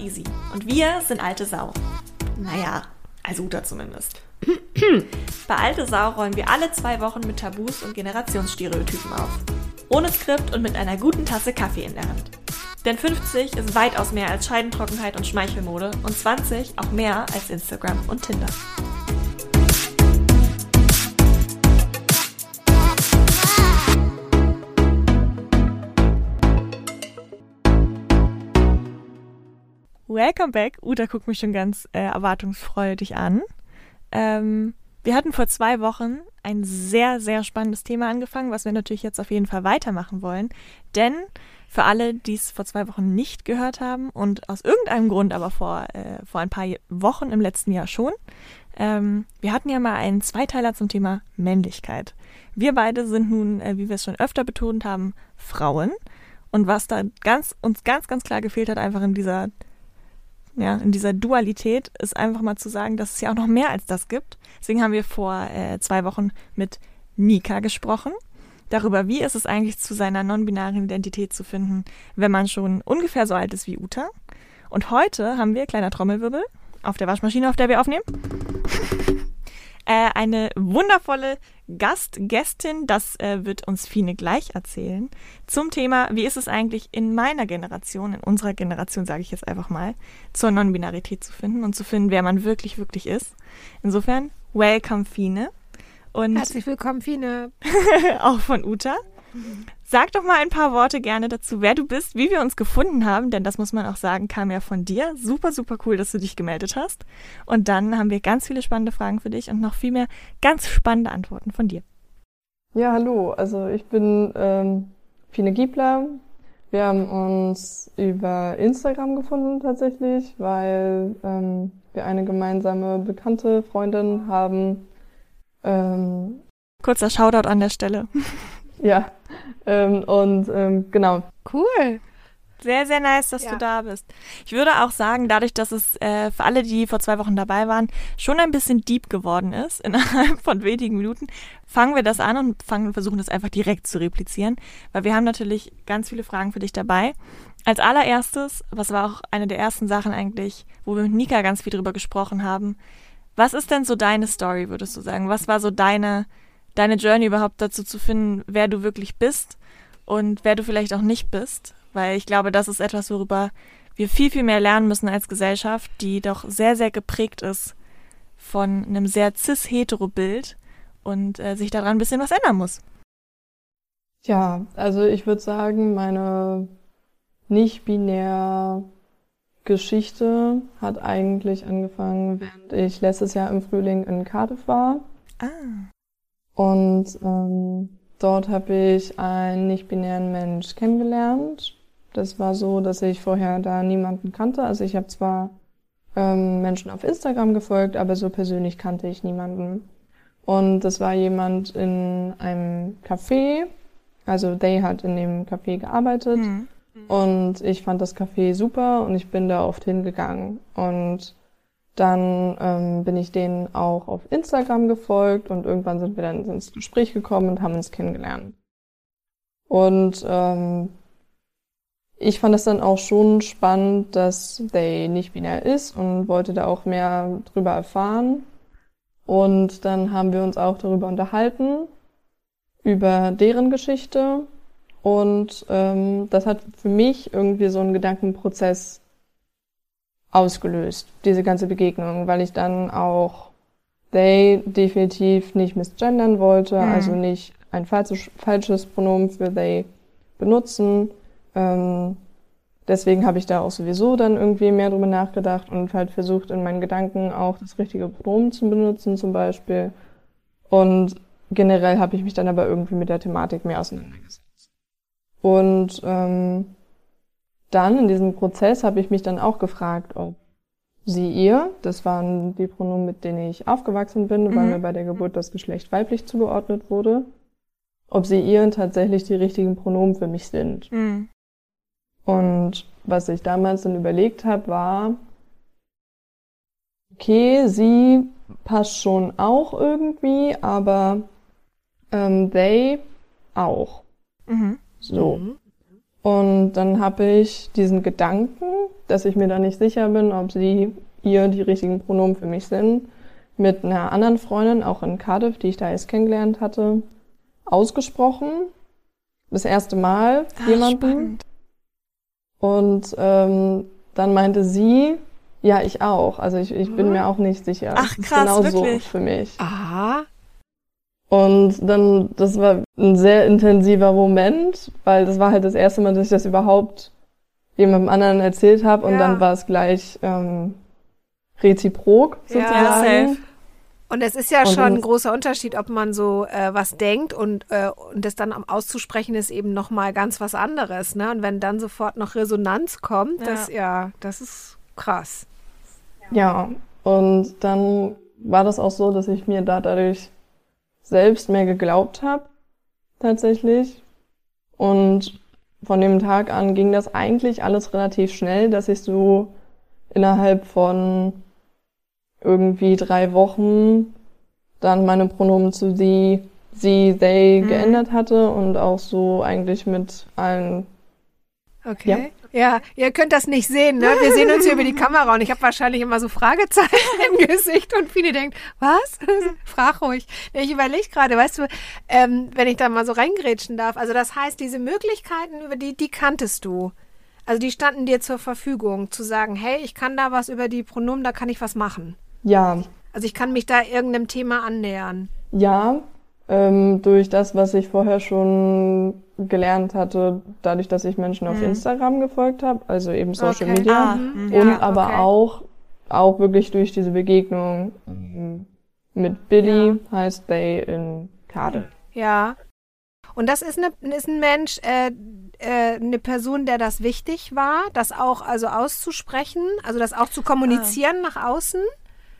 Und Easy und wir sind alte Sau. Naja, als Uta zumindest. Bei Alte Sau rollen wir alle zwei Wochen mit Tabus und Generationsstereotypen auf. Ohne Skript und mit einer guten Tasse Kaffee in der Hand. Denn 50 ist weitaus mehr als Scheidentrockenheit und Schmeichelmode und 20 auch mehr als Instagram und Tinder. Welcome back. Uta guckt mich schon ganz äh, erwartungsfreudig an. Ähm, wir hatten vor zwei Wochen ein sehr, sehr spannendes Thema angefangen, was wir natürlich jetzt auf jeden Fall weitermachen wollen. Denn für alle, die es vor zwei Wochen nicht gehört haben und aus irgendeinem Grund aber vor, äh, vor ein paar Wochen im letzten Jahr schon, ähm, wir hatten ja mal einen Zweiteiler zum Thema Männlichkeit. Wir beide sind nun, äh, wie wir es schon öfter betont haben, Frauen. Und was da ganz, uns ganz, ganz klar gefehlt hat, einfach in dieser ja, in dieser Dualität ist einfach mal zu sagen, dass es ja auch noch mehr als das gibt. Deswegen haben wir vor äh, zwei Wochen mit Nika gesprochen. Darüber, wie ist es eigentlich zu seiner non-binären Identität zu finden, wenn man schon ungefähr so alt ist wie Uta. Und heute haben wir, kleiner Trommelwirbel, auf der Waschmaschine, auf der wir aufnehmen, äh, eine wundervolle Gastgästin, das äh, wird uns Fine gleich erzählen, zum Thema, wie ist es eigentlich in meiner Generation, in unserer Generation sage ich jetzt einfach mal, zur Non-Binarität zu finden und zu finden, wer man wirklich, wirklich ist. Insofern, welcome Fine. Und Herzlich willkommen, Fine. auch von Uta. Sag doch mal ein paar Worte gerne dazu, wer du bist, wie wir uns gefunden haben, denn das muss man auch sagen, kam ja von dir. Super, super cool, dass du dich gemeldet hast. Und dann haben wir ganz viele spannende Fragen für dich und noch viel mehr ganz spannende Antworten von dir. Ja, hallo. Also ich bin ähm, Fine Giebler. Wir haben uns über Instagram gefunden tatsächlich, weil ähm, wir eine gemeinsame bekannte Freundin haben. Ähm, Kurzer Shoutout an der Stelle. Ja, ähm, und ähm, genau. Cool. Sehr, sehr nice, dass ja. du da bist. Ich würde auch sagen, dadurch, dass es äh, für alle, die vor zwei Wochen dabei waren, schon ein bisschen deep geworden ist, innerhalb von wenigen Minuten, fangen wir das an und fangen, versuchen das einfach direkt zu replizieren, weil wir haben natürlich ganz viele Fragen für dich dabei. Als allererstes, was war auch eine der ersten Sachen eigentlich, wo wir mit Nika ganz viel drüber gesprochen haben, was ist denn so deine Story, würdest du sagen? Was war so deine deine Journey überhaupt dazu zu finden, wer du wirklich bist und wer du vielleicht auch nicht bist. Weil ich glaube, das ist etwas, worüber wir viel, viel mehr lernen müssen als Gesellschaft, die doch sehr, sehr geprägt ist von einem sehr cis-hetero-Bild und äh, sich daran ein bisschen was ändern muss. Ja, also ich würde sagen, meine nicht binär Geschichte hat eigentlich angefangen, während ich letztes Jahr im Frühling in Cardiff war. Ah. Und ähm, dort habe ich einen nicht-binären Mensch kennengelernt. Das war so, dass ich vorher da niemanden kannte. Also ich habe zwar ähm, Menschen auf Instagram gefolgt, aber so persönlich kannte ich niemanden. Und das war jemand in einem Café. Also They hat in dem Café gearbeitet. Mhm. Und ich fand das Café super und ich bin da oft hingegangen. Und dann ähm, bin ich denen auch auf Instagram gefolgt und irgendwann sind wir dann ins Gespräch gekommen und haben uns kennengelernt. Und ähm, ich fand es dann auch schon spannend, dass They nicht binär ist und wollte da auch mehr drüber erfahren. Und dann haben wir uns auch darüber unterhalten, über deren Geschichte. Und ähm, das hat für mich irgendwie so einen Gedankenprozess ausgelöst, diese ganze Begegnung, weil ich dann auch they definitiv nicht misgendern wollte, mhm. also nicht ein falsches, falsches Pronomen für they benutzen. Ähm, deswegen habe ich da auch sowieso dann irgendwie mehr drüber nachgedacht und halt versucht, in meinen Gedanken auch das richtige Pronomen zu benutzen zum Beispiel. Und generell habe ich mich dann aber irgendwie mit der Thematik mehr auseinandergesetzt. Und ähm, dann in diesem Prozess habe ich mich dann auch gefragt, ob sie ihr, das waren die Pronomen, mit denen ich aufgewachsen bin, mhm. weil mir bei der Geburt das Geschlecht weiblich zugeordnet wurde, ob sie ihr tatsächlich die richtigen Pronomen für mich sind. Mhm. Und was ich damals dann überlegt habe, war, okay, sie passt schon auch irgendwie, aber ähm, they auch. Mhm. So. Und dann habe ich diesen Gedanken, dass ich mir da nicht sicher bin, ob sie ihr die richtigen Pronomen für mich sind, mit einer anderen Freundin, auch in Cardiff, die ich da erst kennengelernt hatte, ausgesprochen. Das erste Mal Ach, jemanden. Spannend. Und ähm, dann meinte sie, ja, ich auch. Also ich, ich bin mir auch nicht sicher. Ach krass, genau wirklich? so für mich. Aha. Und dann, das war ein sehr intensiver Moment, weil das war halt das erste Mal, dass ich das überhaupt jemandem anderen erzählt habe und ja. dann war es gleich ähm, reziprok sozusagen. Ja, safe. Und es ist ja und schon ein großer Unterschied, ob man so äh, was denkt und, äh, und das dann auszusprechen ist eben nochmal ganz was anderes. Ne? Und wenn dann sofort noch Resonanz kommt, ja. das ja, das ist krass. Ja, und dann war das auch so, dass ich mir da dadurch selbst mehr geglaubt habe, tatsächlich. Und von dem Tag an ging das eigentlich alles relativ schnell, dass ich so innerhalb von irgendwie drei Wochen dann meine Pronomen zu sie, sie, they mhm. geändert hatte und auch so eigentlich mit allen. Okay. Ja. Ja, ihr könnt das nicht sehen, ne? Wir sehen uns hier über die Kamera und ich habe wahrscheinlich immer so Fragezeichen im Gesicht und viele denken, was? Frag ruhig. Ich überlege gerade, weißt du, ähm, wenn ich da mal so reingrätschen darf. Also das heißt, diese Möglichkeiten, über die, die kanntest du. Also die standen dir zur Verfügung, zu sagen, hey, ich kann da was über die Pronomen, da kann ich was machen. Ja. Also ich kann mich da irgendeinem Thema annähern. Ja, ähm, durch das, was ich vorher schon gelernt hatte, dadurch, dass ich Menschen auf mhm. Instagram gefolgt habe, also eben Social okay. Media. Ah, und ja, aber okay. auch, auch wirklich durch diese Begegnung ähm, mit Billy, ja. heißt They in Kade. Ja. Und das ist, eine, ist ein Mensch, äh, äh, eine Person, der das wichtig war, das auch also auszusprechen, also das auch zu kommunizieren ah. nach außen?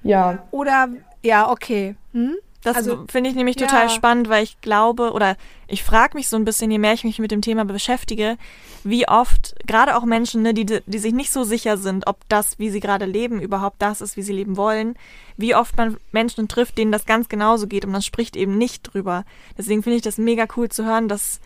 Ja. Oder, ja, okay. Hm? Das also, finde ich nämlich total ja. spannend, weil ich glaube oder ich frage mich so ein bisschen, je mehr ich mich mit dem Thema beschäftige, wie oft, gerade auch Menschen, ne, die, die sich nicht so sicher sind, ob das, wie sie gerade leben, überhaupt das ist, wie sie leben wollen, wie oft man Menschen trifft, denen das ganz genauso geht und man spricht eben nicht drüber. Deswegen finde ich das mega cool zu hören, dass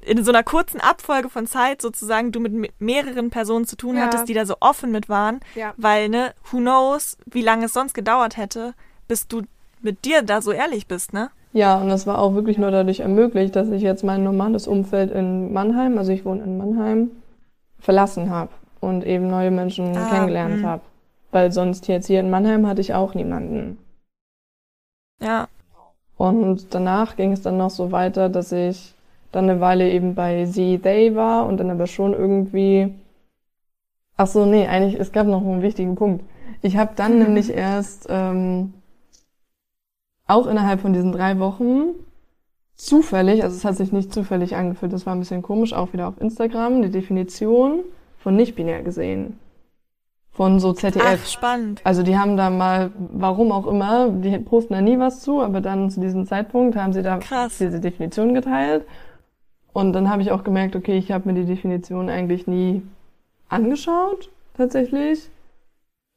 in so einer kurzen Abfolge von Zeit sozusagen du mit mehreren Personen zu tun ja. hattest, die da so offen mit waren, ja. weil, ne, who knows, wie lange es sonst gedauert hätte, bis du mit dir da so ehrlich bist, ne? Ja, und das war auch wirklich nur dadurch ermöglicht, dass ich jetzt mein normales Umfeld in Mannheim, also ich wohne in Mannheim, verlassen habe und eben neue Menschen ah, kennengelernt hm. habe. Weil sonst jetzt hier in Mannheim hatte ich auch niemanden. Ja. Und danach ging es dann noch so weiter, dass ich dann eine Weile eben bei sie, they war und dann aber schon irgendwie. Ach so, nee, eigentlich, es gab noch einen wichtigen Punkt. Ich habe dann nämlich erst ähm, auch innerhalb von diesen drei Wochen zufällig, also es hat sich nicht zufällig angefühlt, das war ein bisschen komisch, auch wieder auf Instagram, die Definition von nicht-binär gesehen. Von so ZDF. Ach, spannend. Also die haben da mal, warum auch immer, die posten da nie was zu, aber dann zu diesem Zeitpunkt haben sie da Krass. diese Definition geteilt. Und dann habe ich auch gemerkt, okay, ich habe mir die Definition eigentlich nie angeschaut, tatsächlich.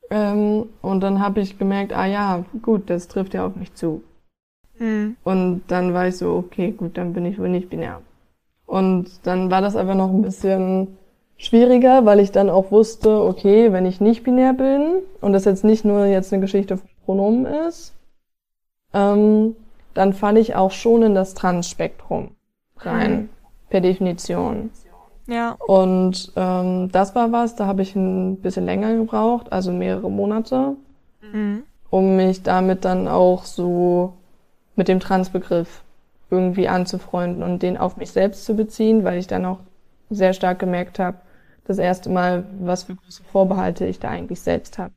Ähm, und dann habe ich gemerkt, ah ja, gut, das trifft ja auf mich zu. Mhm. Und dann war ich so, okay, gut, dann bin ich wohl nicht binär. Und dann war das aber noch ein bisschen schwieriger, weil ich dann auch wusste, okay, wenn ich nicht binär bin und das jetzt nicht nur jetzt eine Geschichte von Pronomen ist, ähm, dann falle ich auch schon in das Trans-Spektrum rein, mhm. per Definition. Ja. Und ähm, das war was, da habe ich ein bisschen länger gebraucht, also mehrere Monate, mhm. um mich damit dann auch so mit dem Transbegriff irgendwie anzufreunden und den auf mich selbst zu beziehen, weil ich dann auch sehr stark gemerkt habe, das erste Mal, was für große Vorbehalte ich da eigentlich selbst habe.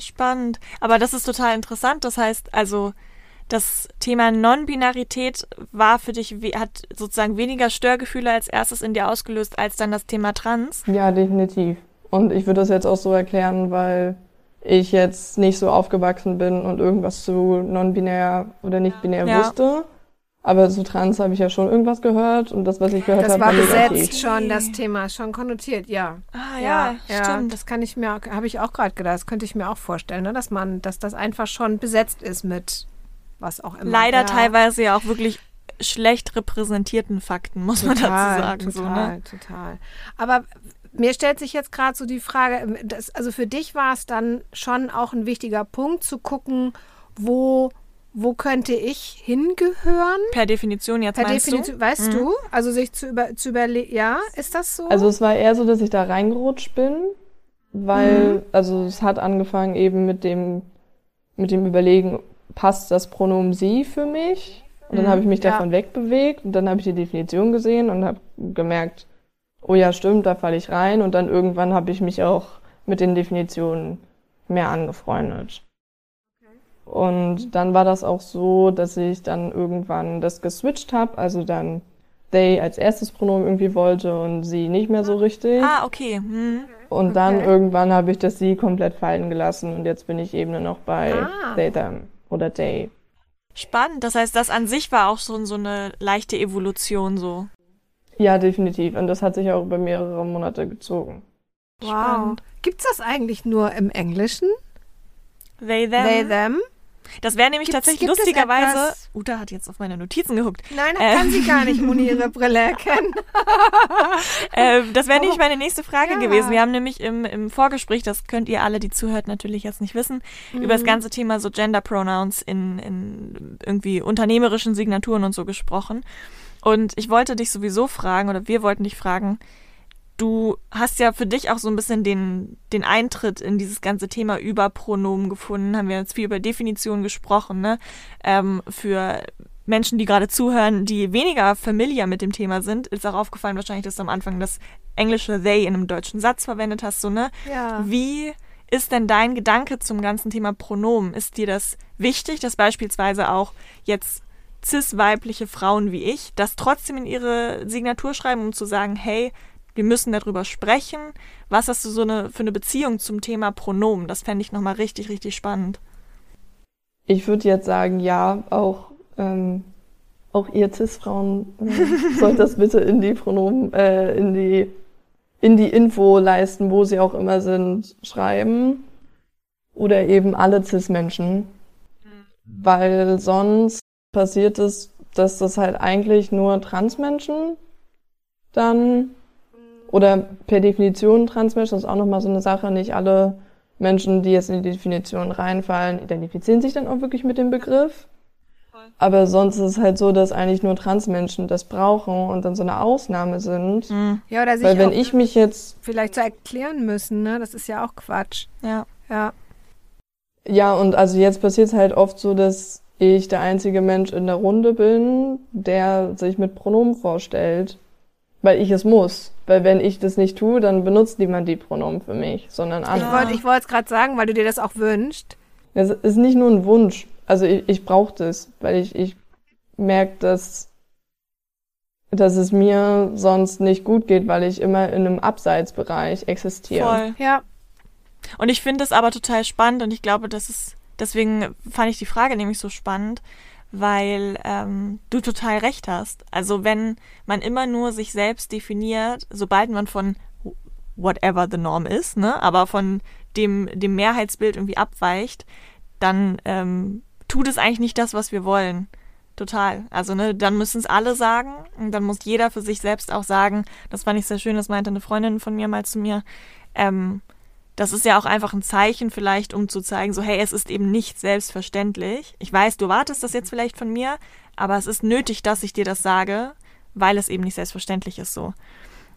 Spannend. Aber das ist total interessant. Das heißt, also das Thema Non-Binarität war für dich, hat sozusagen weniger Störgefühle als erstes in dir ausgelöst, als dann das Thema Trans? Ja, definitiv. Und ich würde das jetzt auch so erklären, weil ich jetzt nicht so aufgewachsen bin und irgendwas zu non-binär oder nicht-binär ja. wusste. Aber zu Trans habe ich ja schon irgendwas gehört und das, was ich gehört habe, war Das war besetzt schon, das Thema, schon konnotiert, ja. Ah ja, ja stimmt. Das kann ich mir, habe ich auch gerade gedacht, das könnte ich mir auch vorstellen, ne? dass man, dass das einfach schon besetzt ist mit was auch immer. Leider ja. teilweise ja auch wirklich schlecht repräsentierten Fakten, muss total, man dazu sagen. Total, so, ne? total. Aber mir stellt sich jetzt gerade so die Frage, ähm, das, also für dich war es dann schon auch ein wichtiger Punkt zu gucken, wo wo könnte ich hingehören? Per Definition jetzt per meinst Definition, du? weißt mhm. du? Also sich zu, über, zu überlegen, ja, ist das so? Also es war eher so, dass ich da reingerutscht bin, weil, mhm. also es hat angefangen eben mit dem, mit dem Überlegen, passt das Pronomen sie für mich? Und dann mhm, habe ich mich davon ja. wegbewegt und dann habe ich die Definition gesehen und habe gemerkt, oh ja, stimmt, da falle ich rein. Und dann irgendwann habe ich mich auch mit den Definitionen mehr angefreundet. Und dann war das auch so, dass ich dann irgendwann das geswitcht habe, also dann they als erstes Pronomen irgendwie wollte und sie nicht mehr so richtig. Ah, okay. Hm. Und dann okay. irgendwann habe ich das sie komplett fallen gelassen und jetzt bin ich eben nur noch bei ah. they, them oder they. Spannend. Das heißt, das an sich war auch schon so eine leichte Evolution so. Ja, definitiv. Und das hat sich auch über mehrere Monate gezogen. Wow. Spannend. Gibt's das eigentlich nur im Englischen? They, them? They, them? Das wäre nämlich Gibt's, tatsächlich gibt lustigerweise. Uta hat jetzt auf meine Notizen geguckt. Nein, das äh, kann sie gar nicht ohne ihre Brille erkennen. äh, das wäre nämlich meine nächste Frage ja. gewesen. Wir haben nämlich im, im Vorgespräch, das könnt ihr alle, die zuhört, natürlich jetzt nicht wissen, mhm. über das ganze Thema so Gender Pronouns in, in irgendwie unternehmerischen Signaturen und so gesprochen. Und ich wollte dich sowieso fragen, oder wir wollten dich fragen, du hast ja für dich auch so ein bisschen den, den Eintritt in dieses ganze Thema über Pronomen gefunden. Haben wir jetzt viel über Definitionen gesprochen, ne? Ähm, für Menschen, die gerade zuhören, die weniger familiar mit dem Thema sind, ist auch aufgefallen wahrscheinlich, dass du am Anfang das englische they in einem deutschen Satz verwendet hast, so, ne? Ja. Wie ist denn dein Gedanke zum ganzen Thema Pronomen? Ist dir das wichtig, dass beispielsweise auch jetzt cis-weibliche Frauen wie ich das trotzdem in ihre Signatur schreiben, um zu sagen, hey, wir müssen darüber sprechen. Was hast du so eine, für eine Beziehung zum Thema Pronomen? Das fände ich nochmal richtig, richtig spannend. Ich würde jetzt sagen, ja, auch, ähm, auch ihr Cis-Frauen äh, sollt das bitte in die Pronomen, äh, in die, in die Info leisten, wo sie auch immer sind, schreiben. Oder eben alle Cis-Menschen. Mhm. Weil sonst passiert es, dass das halt eigentlich nur Transmenschen dann oder per Definition Transmensch, das ist auch nochmal so eine Sache. Nicht alle Menschen, die jetzt in die Definition reinfallen, identifizieren sich dann auch wirklich mit dem Begriff. Aber sonst ist es halt so, dass eigentlich nur Transmenschen das brauchen und dann so eine Ausnahme sind. Mhm. Ja, oder sich Weil wenn ich mich jetzt vielleicht so erklären müssen, ne, das ist ja auch Quatsch. Ja. Ja. Ja, und also jetzt passiert es halt oft so, dass ich der einzige Mensch in der Runde bin, der sich mit Pronomen vorstellt weil ich es muss. Weil wenn ich das nicht tue, dann benutzt niemand die Pronomen für mich, sondern andere. Ich wollte ich wollte es gerade sagen, weil du dir das auch wünschst. Es ist nicht nur ein Wunsch. Also ich, ich brauche das, weil ich, ich merke, dass, dass es mir sonst nicht gut geht, weil ich immer in einem Abseitsbereich existiere. Voll. Ja. Und ich finde es aber total spannend und ich glaube, das ist, deswegen fand ich die Frage nämlich so spannend, weil ähm, du total recht hast. Also wenn man immer nur sich selbst definiert, sobald man von whatever the norm ist, ne, aber von dem, dem Mehrheitsbild irgendwie abweicht, dann ähm, tut es eigentlich nicht das, was wir wollen. Total. Also, ne, dann müssen es alle sagen und dann muss jeder für sich selbst auch sagen, das fand ich sehr schön, das meinte eine Freundin von mir mal zu mir, ähm, das ist ja auch einfach ein Zeichen vielleicht, um zu zeigen, so hey, es ist eben nicht selbstverständlich. Ich weiß, du wartest das jetzt vielleicht von mir, aber es ist nötig, dass ich dir das sage, weil es eben nicht selbstverständlich ist so.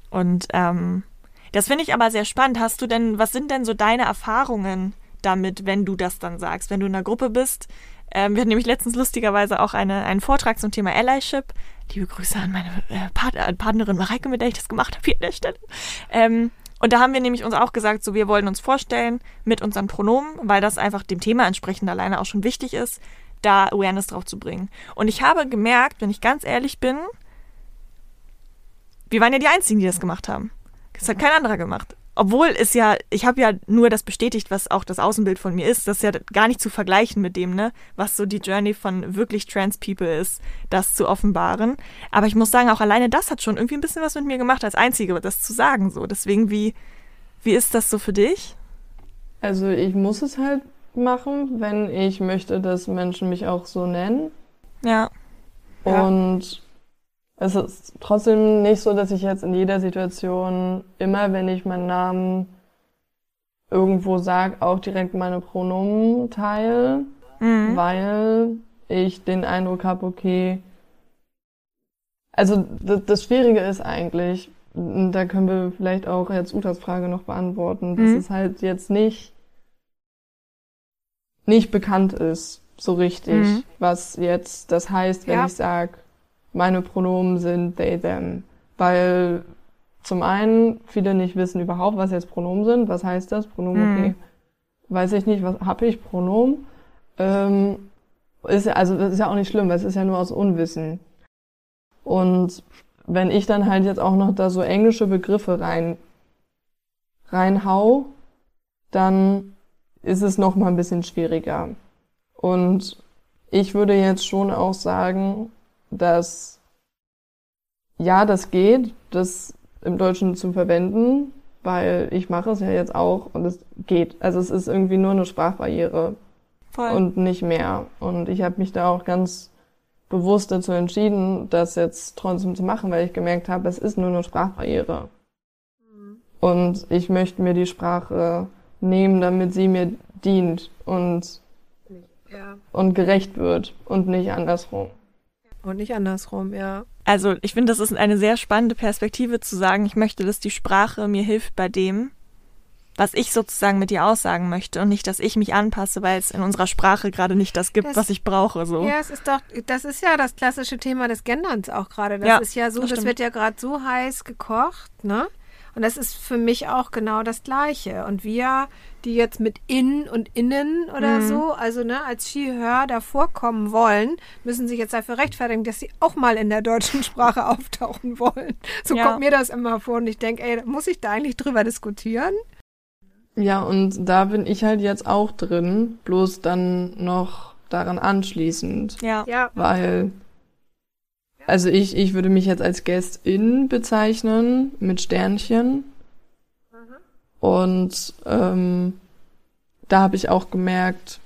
Und ähm, das finde ich aber sehr spannend. Hast du denn, was sind denn so deine Erfahrungen damit, wenn du das dann sagst, wenn du in einer Gruppe bist? Ähm, wir hatten nämlich letztens lustigerweise auch eine, einen Vortrag zum Thema Allyship. Liebe Grüße an meine äh, Part äh, Partnerin Mareike, mit der ich das gemacht habe hier an der Stelle. Ähm, und da haben wir nämlich uns auch gesagt, so wir wollen uns vorstellen mit unseren Pronomen, weil das einfach dem Thema entsprechend alleine auch schon wichtig ist, da Awareness drauf zu bringen. Und ich habe gemerkt, wenn ich ganz ehrlich bin, wir waren ja die Einzigen, die das gemacht haben. Das hat kein anderer gemacht obwohl es ja, ich habe ja nur das bestätigt, was auch das Außenbild von mir ist. Das ist ja gar nicht zu vergleichen mit dem, ne, was so die Journey von wirklich Trans People ist, das zu offenbaren. Aber ich muss sagen, auch alleine das hat schon irgendwie ein bisschen was mit mir gemacht, als Einzige, das zu sagen. So, deswegen wie, wie ist das so für dich? Also ich muss es halt machen, wenn ich möchte, dass Menschen mich auch so nennen. Ja. Und es ist trotzdem nicht so, dass ich jetzt in jeder Situation immer, wenn ich meinen Namen irgendwo sage, auch direkt meine Pronomen teile, mhm. weil ich den Eindruck habe, okay, also das, Schwierige ist eigentlich, da können wir vielleicht auch jetzt Utas Frage noch beantworten, dass mhm. es halt jetzt nicht nicht bekannt ist, so richtig, mhm. was jetzt das heißt, wenn ja. ich sage, meine Pronomen sind they, them. Weil zum einen viele nicht wissen überhaupt, was jetzt Pronomen sind. Was heißt das? Pronomen, mhm. okay. Weiß ich nicht, was habe ich? Pronomen. Ähm, ist ja, also das ist ja auch nicht schlimm, weil es ist ja nur aus Unwissen. Und wenn ich dann halt jetzt auch noch da so englische Begriffe rein reinhau, dann ist es noch mal ein bisschen schwieriger. Und ich würde jetzt schon auch sagen, dass ja, das geht, das im Deutschen zu verwenden, weil ich mache es ja jetzt auch und es geht. Also es ist irgendwie nur eine Sprachbarriere Voll. und nicht mehr. Und ich habe mich da auch ganz bewusst dazu entschieden, das jetzt trotzdem zu machen, weil ich gemerkt habe, es ist nur eine Sprachbarriere. Mhm. Und ich möchte mir die Sprache nehmen, damit sie mir dient und, ja. und gerecht wird und nicht andersrum. Und nicht andersrum, ja. Also ich finde, das ist eine sehr spannende Perspektive zu sagen, ich möchte, dass die Sprache mir hilft bei dem, was ich sozusagen mit dir aussagen möchte und nicht, dass ich mich anpasse, weil es in unserer Sprache gerade nicht das gibt, das, was ich brauche. So. Ja, es ist doch, das ist ja das klassische Thema des Genderns auch gerade. Das ja, ist ja so, das, das wird ja gerade so heiß gekocht, ne? Und das ist für mich auch genau das Gleiche. Und wir, die jetzt mit in und innen oder mhm. so, also ne, als Skihör davor kommen wollen, müssen sich jetzt dafür rechtfertigen, dass sie auch mal in der deutschen Sprache auftauchen wollen. So ja. kommt mir das immer vor und ich denke, ey, muss ich da eigentlich drüber diskutieren? Ja, und da bin ich halt jetzt auch drin, bloß dann noch daran anschließend. Ja. ja. Weil also ich, ich würde mich jetzt als Guest-In bezeichnen mit Sternchen. Mhm. Und ähm, da habe ich auch gemerkt,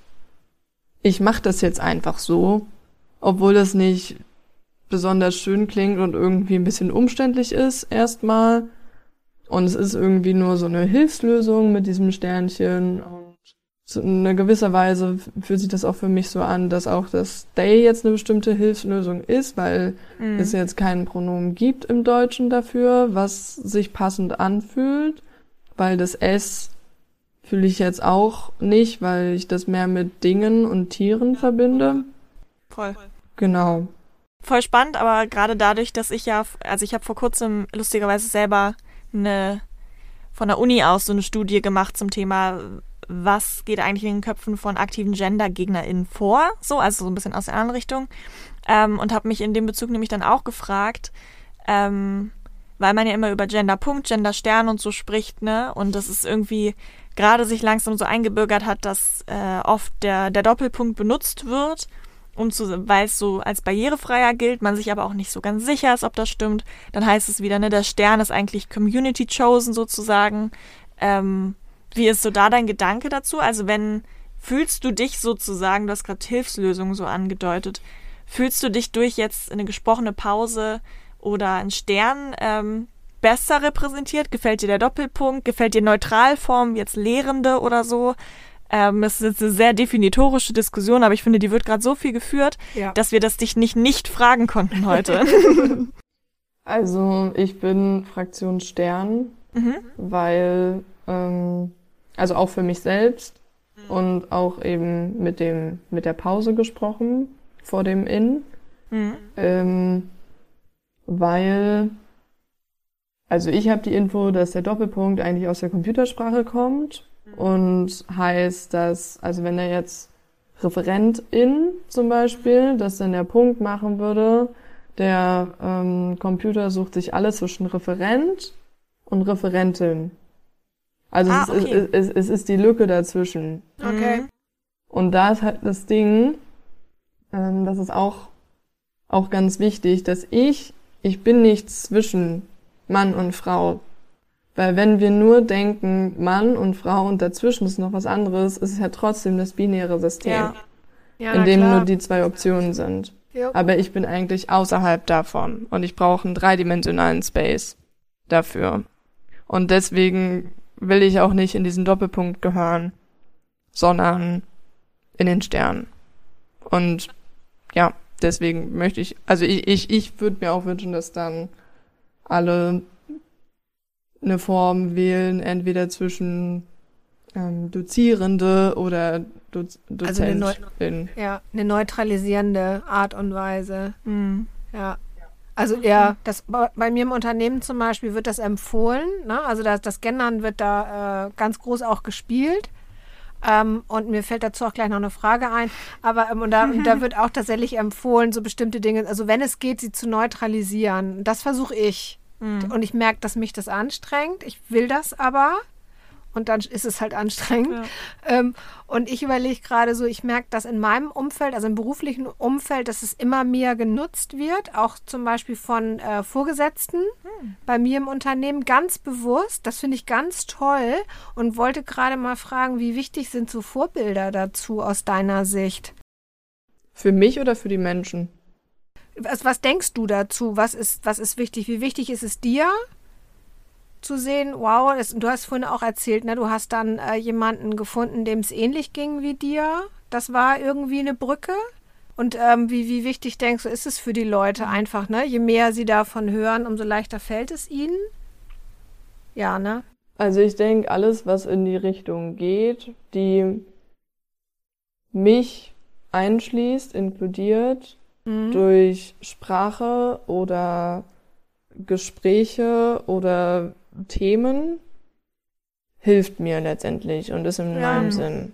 ich mache das jetzt einfach so, obwohl das nicht besonders schön klingt und irgendwie ein bisschen umständlich ist erstmal. Und es ist irgendwie nur so eine Hilfslösung mit diesem Sternchen in einer gewisser Weise fühlt sich das auch für mich so an, dass auch das They jetzt eine bestimmte Hilfslösung ist, weil mhm. es jetzt kein Pronomen gibt im Deutschen dafür, was sich passend anfühlt, weil das S fühle ich jetzt auch nicht, weil ich das mehr mit Dingen und Tieren verbinde. Voll. Genau. Voll spannend, aber gerade dadurch, dass ich ja, also ich habe vor kurzem lustigerweise selber eine von der Uni aus so eine Studie gemacht zum Thema was geht eigentlich in den Köpfen von aktiven Gender-GegnerInnen vor, so, also so ein bisschen aus der anderen Richtung. Ähm, und habe mich in dem Bezug nämlich dann auch gefragt, ähm, weil man ja immer über Gender-Punkt, Gender-Stern und so spricht, ne? Und das ist irgendwie gerade sich langsam so eingebürgert hat, dass äh, oft der, der Doppelpunkt benutzt wird, um zu, weil es so als barrierefreier gilt, man sich aber auch nicht so ganz sicher ist, ob das stimmt. Dann heißt es wieder, ne, der Stern ist eigentlich Community chosen sozusagen. Ähm, wie ist so da dein Gedanke dazu? Also wenn, fühlst du dich sozusagen, du hast gerade Hilfslösungen so angedeutet, fühlst du dich durch jetzt eine gesprochene Pause oder ein Stern ähm, besser repräsentiert? Gefällt dir der Doppelpunkt? Gefällt dir Neutralform, jetzt Lehrende oder so? Ähm, es ist eine sehr definitorische Diskussion, aber ich finde, die wird gerade so viel geführt, ja. dass wir das dich nicht nicht fragen konnten heute. also ich bin Fraktion Stern, mhm. weil ähm, also auch für mich selbst mhm. und auch eben mit dem, mit der Pause gesprochen vor dem In. Mhm. Ähm, weil, also ich habe die Info, dass der Doppelpunkt eigentlich aus der Computersprache kommt mhm. und heißt, dass, also wenn er jetzt Referentin zum Beispiel, dass dann der Punkt machen würde, der ähm, Computer sucht sich alles zwischen Referent und Referentin. Also ah, es, okay. ist, es, es, ist die Lücke dazwischen. Okay. Und da ist halt das Ding, ähm, das ist auch, auch ganz wichtig, dass ich, ich bin nicht zwischen Mann und Frau. Weil wenn wir nur denken, Mann und Frau und dazwischen ist noch was anderes, ist es ja trotzdem das binäre System, ja. Ja, in dem nur die zwei Optionen sind. Jo. Aber ich bin eigentlich außerhalb davon und ich brauche einen dreidimensionalen Space dafür. Und deswegen will ich auch nicht in diesen Doppelpunkt gehören, sondern in den Stern. Und ja, deswegen möchte ich, also ich, ich, ich würde mir auch wünschen, dass dann alle eine Form wählen, entweder zwischen ähm, Dozierende oder Doz also eine, ja, eine neutralisierende Art und Weise. Mhm. Ja. Also ja, das bei mir im Unternehmen zum Beispiel wird das empfohlen. Ne? Also das, das Gendern wird da äh, ganz groß auch gespielt. Ähm, und mir fällt dazu auch gleich noch eine Frage ein. Aber ähm, und da, und da wird auch tatsächlich empfohlen, so bestimmte Dinge, also wenn es geht, sie zu neutralisieren. Das versuche ich. Mhm. Und ich merke, dass mich das anstrengt. Ich will das aber und dann ist es halt anstrengend. Ja. Ähm, und ich überlege gerade so, ich merke, dass in meinem Umfeld, also im beruflichen Umfeld, dass es immer mehr genutzt wird, auch zum Beispiel von äh, Vorgesetzten hm. bei mir im Unternehmen, ganz bewusst. Das finde ich ganz toll und wollte gerade mal fragen, wie wichtig sind so Vorbilder dazu aus deiner Sicht? Für mich oder für die Menschen? Was, was denkst du dazu? Was ist, was ist wichtig? Wie wichtig ist es dir? Zu sehen, wow, das, du hast vorhin auch erzählt, ne, du hast dann äh, jemanden gefunden, dem es ähnlich ging wie dir. Das war irgendwie eine Brücke. Und ähm, wie, wie wichtig denkst du, ist es für die Leute mhm. einfach, ne? Je mehr sie davon hören, umso leichter fällt es ihnen. Ja, ne? Also ich denke, alles, was in die Richtung geht, die mich einschließt, inkludiert, mhm. durch Sprache oder Gespräche oder Themen hilft mir letztendlich und ist in ja. meinem Sinn.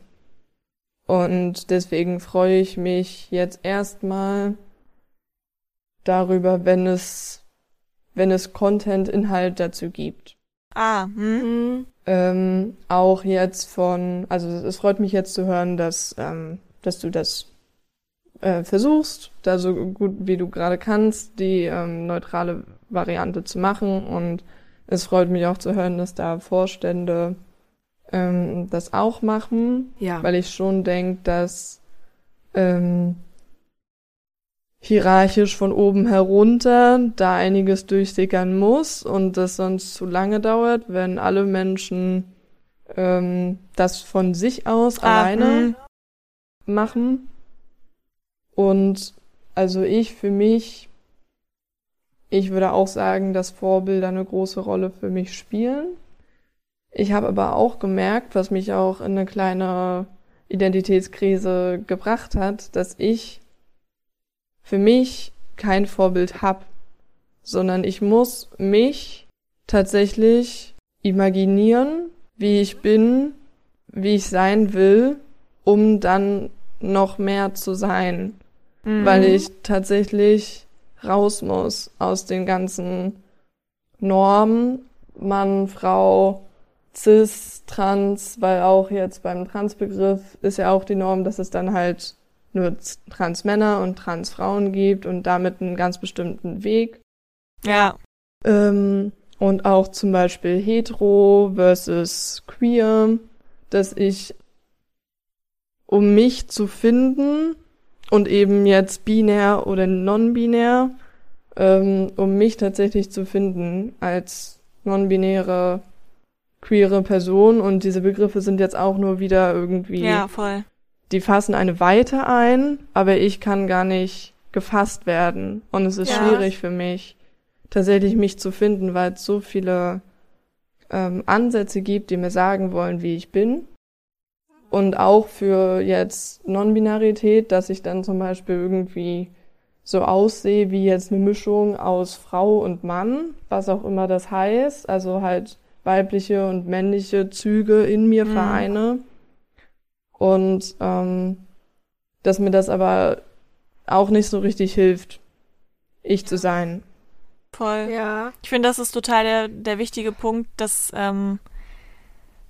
Und deswegen freue ich mich jetzt erstmal darüber, wenn es, wenn es Content, Inhalt dazu gibt. Ah, hm. hm. Ähm, auch jetzt von, also es freut mich jetzt zu hören, dass, ähm, dass du das äh, versuchst, da so gut wie du gerade kannst, die ähm, neutrale Variante zu machen und es freut mich auch zu hören, dass da Vorstände ähm, das auch machen, ja. weil ich schon denke, dass ähm, hierarchisch von oben herunter da einiges durchsickern muss und das sonst zu lange dauert, wenn alle Menschen ähm, das von sich aus ah, alleine mh. machen. Und also ich für mich ich würde auch sagen, dass Vorbilder eine große Rolle für mich spielen. Ich habe aber auch gemerkt, was mich auch in eine kleine Identitätskrise gebracht hat, dass ich für mich kein Vorbild habe, sondern ich muss mich tatsächlich imaginieren, wie ich bin, wie ich sein will, um dann noch mehr zu sein, mhm. weil ich tatsächlich raus muss aus den ganzen Normen, Mann, Frau, Cis, Trans, weil auch jetzt beim Transbegriff ist ja auch die Norm, dass es dann halt nur Transmänner und Transfrauen gibt und damit einen ganz bestimmten Weg. Ja. Ähm, und auch zum Beispiel hetero versus queer, dass ich, um mich zu finden, und eben jetzt binär oder non-binär, ähm, um mich tatsächlich zu finden als non-binäre queere Person und diese Begriffe sind jetzt auch nur wieder irgendwie. Ja, voll. Die fassen eine Weite ein, aber ich kann gar nicht gefasst werden und es ist ja. schwierig für mich tatsächlich mich zu finden, weil es so viele ähm, Ansätze gibt, die mir sagen wollen, wie ich bin und auch für jetzt Non-Binarität, dass ich dann zum Beispiel irgendwie so aussehe wie jetzt eine Mischung aus Frau und Mann, was auch immer das heißt, also halt weibliche und männliche Züge in mir mhm. vereine. Und ähm, dass mir das aber auch nicht so richtig hilft, ich zu sein. Voll. Ja. Ich finde, das ist total der, der wichtige Punkt, dass ähm,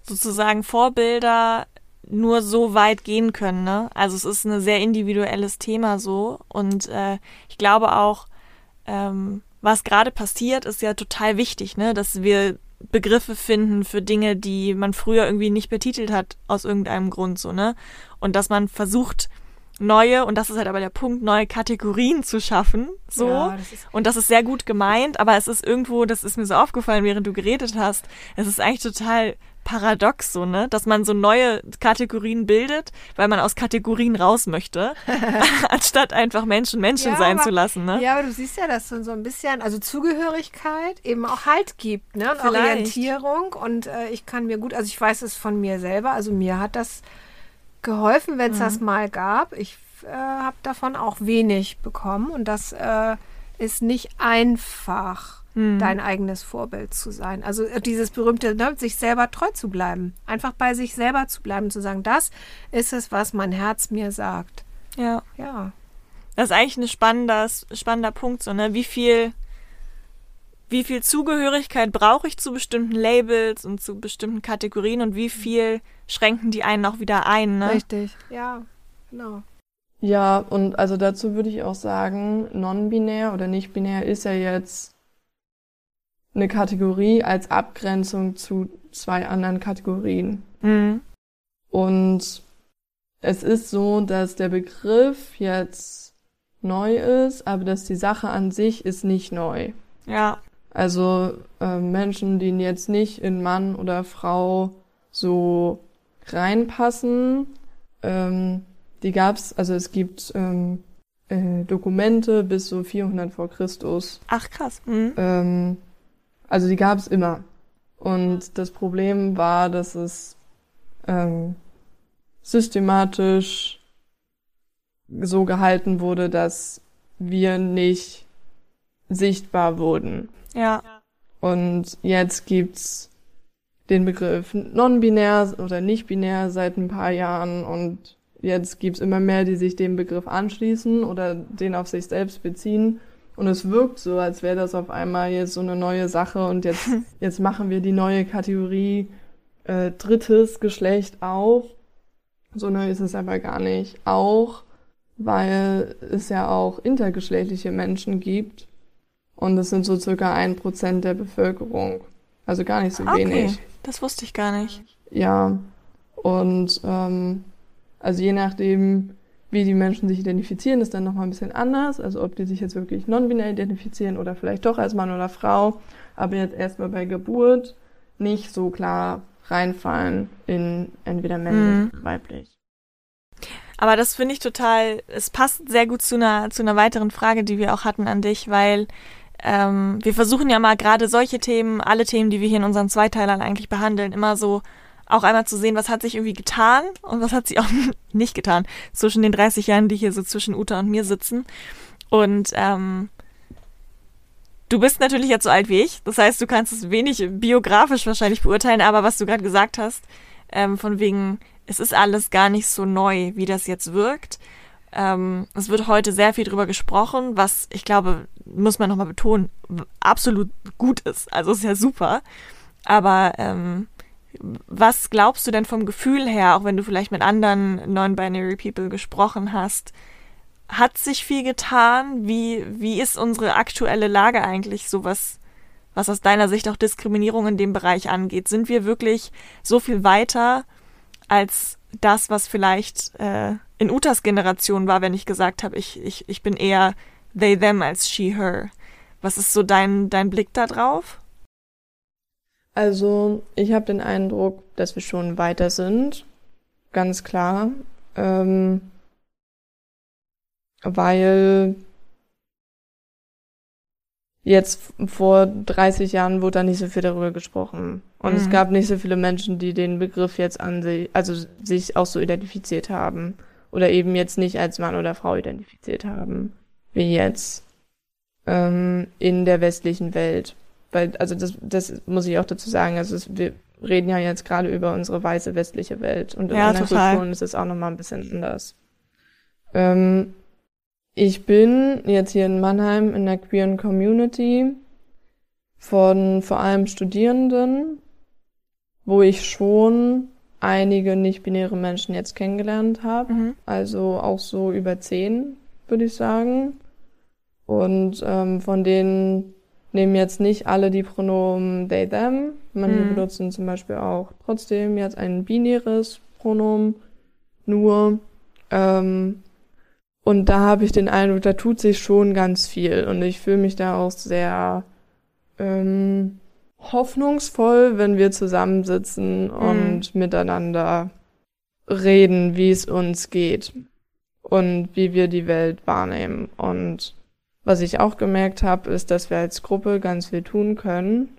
sozusagen Vorbilder nur so weit gehen können. Ne? Also es ist ein sehr individuelles Thema so. Und äh, ich glaube auch, ähm, was gerade passiert, ist ja total wichtig, ne? dass wir Begriffe finden für Dinge, die man früher irgendwie nicht betitelt hat, aus irgendeinem Grund so, ne? Und dass man versucht, neue, und das ist halt aber der Punkt, neue Kategorien zu schaffen. So. Ja, das und das ist sehr gut gemeint, aber es ist irgendwo, das ist mir so aufgefallen, während du geredet hast, es ist eigentlich total paradox so, ne? Dass man so neue Kategorien bildet, weil man aus Kategorien raus möchte, anstatt einfach Menschen Menschen ja, sein aber, zu lassen, ne? Ja, aber du siehst ja, dass so ein bisschen, also Zugehörigkeit eben auch Halt gibt, ne? Und Vielleicht. Orientierung. Und äh, ich kann mir gut, also ich weiß es von mir selber, also mir hat das geholfen, wenn es mhm. das mal gab. Ich äh, habe davon auch wenig bekommen und das äh, ist nicht einfach, mhm. dein eigenes Vorbild zu sein. Also äh, dieses berühmte, ne, sich selber treu zu bleiben, einfach bei sich selber zu bleiben, zu sagen, das ist es, was mein Herz mir sagt. Ja. Ja. Das ist eigentlich ein spannender, spannender Punkt, so, ne? Wie viel wie viel Zugehörigkeit brauche ich zu bestimmten Labels und zu bestimmten Kategorien und wie viel schränken die einen auch wieder ein, ne? Richtig, ja, genau. Ja, und also dazu würde ich auch sagen, non-binär oder nicht-binär ist ja jetzt eine Kategorie als Abgrenzung zu zwei anderen Kategorien. Mhm. Und es ist so, dass der Begriff jetzt neu ist, aber dass die Sache an sich ist nicht neu. Ja. Also äh, Menschen, die jetzt nicht in Mann oder Frau so reinpassen, ähm, die gab's, also es gibt ähm, äh, Dokumente bis so 400 vor Christus. Ach krass. Mhm. Ähm, also die gab's immer. Und das Problem war, dass es ähm, systematisch so gehalten wurde, dass wir nicht sichtbar wurden. Ja. Und jetzt gibt's den Begriff non-binär oder nicht-binär seit ein paar Jahren und jetzt gibt's immer mehr, die sich dem Begriff anschließen oder den auf sich selbst beziehen. Und es wirkt so, als wäre das auf einmal jetzt so eine neue Sache und jetzt, jetzt machen wir die neue Kategorie äh, drittes Geschlecht auf. So neu ist es aber gar nicht. Auch weil es ja auch intergeschlechtliche Menschen gibt und das sind so circa ein Prozent der Bevölkerung. Also gar nicht so okay. wenig. Das wusste ich gar nicht. Ja. Und ähm, also je nachdem, wie die Menschen sich identifizieren, ist dann nochmal ein bisschen anders. Also ob die sich jetzt wirklich non-binär identifizieren oder vielleicht doch als Mann oder Frau. Aber jetzt erstmal bei Geburt nicht so klar reinfallen in entweder männlich, mhm. weiblich. Aber das finde ich total, es passt sehr gut zu einer, zu einer weiteren Frage, die wir auch hatten an dich, weil ähm, wir versuchen ja mal gerade solche Themen, alle Themen, die wir hier in unseren Zweiteilern eigentlich behandeln, immer so auch einmal zu sehen, was hat sich irgendwie getan und was hat sie auch nicht getan zwischen den 30 Jahren, die hier so zwischen Uta und mir sitzen. Und ähm, du bist natürlich jetzt so alt wie ich, das heißt, du kannst es wenig biografisch wahrscheinlich beurteilen, aber was du gerade gesagt hast, ähm, von wegen, es ist alles gar nicht so neu, wie das jetzt wirkt. Ähm, es wird heute sehr viel drüber gesprochen, was ich glaube, muss man nochmal betonen, absolut gut ist. Also ist ja super. Aber ähm, was glaubst du denn vom Gefühl her, auch wenn du vielleicht mit anderen Non-Binary People gesprochen hast, hat sich viel getan? Wie, wie ist unsere aktuelle Lage eigentlich so was, was aus deiner Sicht auch Diskriminierung in dem Bereich angeht? Sind wir wirklich so viel weiter als das, was vielleicht äh, in Utas Generation war, wenn ich gesagt habe, ich, ich, ich bin eher they, them als she, her. Was ist so dein, dein Blick da drauf? Also, ich habe den Eindruck, dass wir schon weiter sind. Ganz klar. Ähm, weil jetzt vor 30 Jahren wurde da nicht so viel darüber gesprochen. Und mhm. es gab nicht so viele Menschen, die den Begriff jetzt an sich, also sich auch so identifiziert haben. Oder eben jetzt nicht als Mann oder Frau identifiziert haben. Wie jetzt. Ähm, in der westlichen Welt. Weil, also das, das muss ich auch dazu sagen, also es, wir reden ja jetzt gerade über unsere weiße westliche Welt. Und in ja, anderen total. Kulturen ist es auch nochmal ein bisschen anders. Ähm, ich bin jetzt hier in Mannheim in der queeren Community von vor allem Studierenden, wo ich schon einige nicht-binäre Menschen jetzt kennengelernt habe. Mhm. Also auch so über zehn, würde ich sagen. Und ähm, von denen nehmen jetzt nicht alle die Pronomen they, them. Manche mhm. benutzen zum Beispiel auch trotzdem jetzt ein binäres Pronomen nur. Ähm, Und da habe ich den Eindruck, da tut sich schon ganz viel. Und ich fühle mich da auch sehr ähm, hoffnungsvoll, wenn wir zusammensitzen mhm. und miteinander reden, wie es uns geht und wie wir die Welt wahrnehmen. Und was ich auch gemerkt habe, ist, dass wir als Gruppe ganz viel tun können,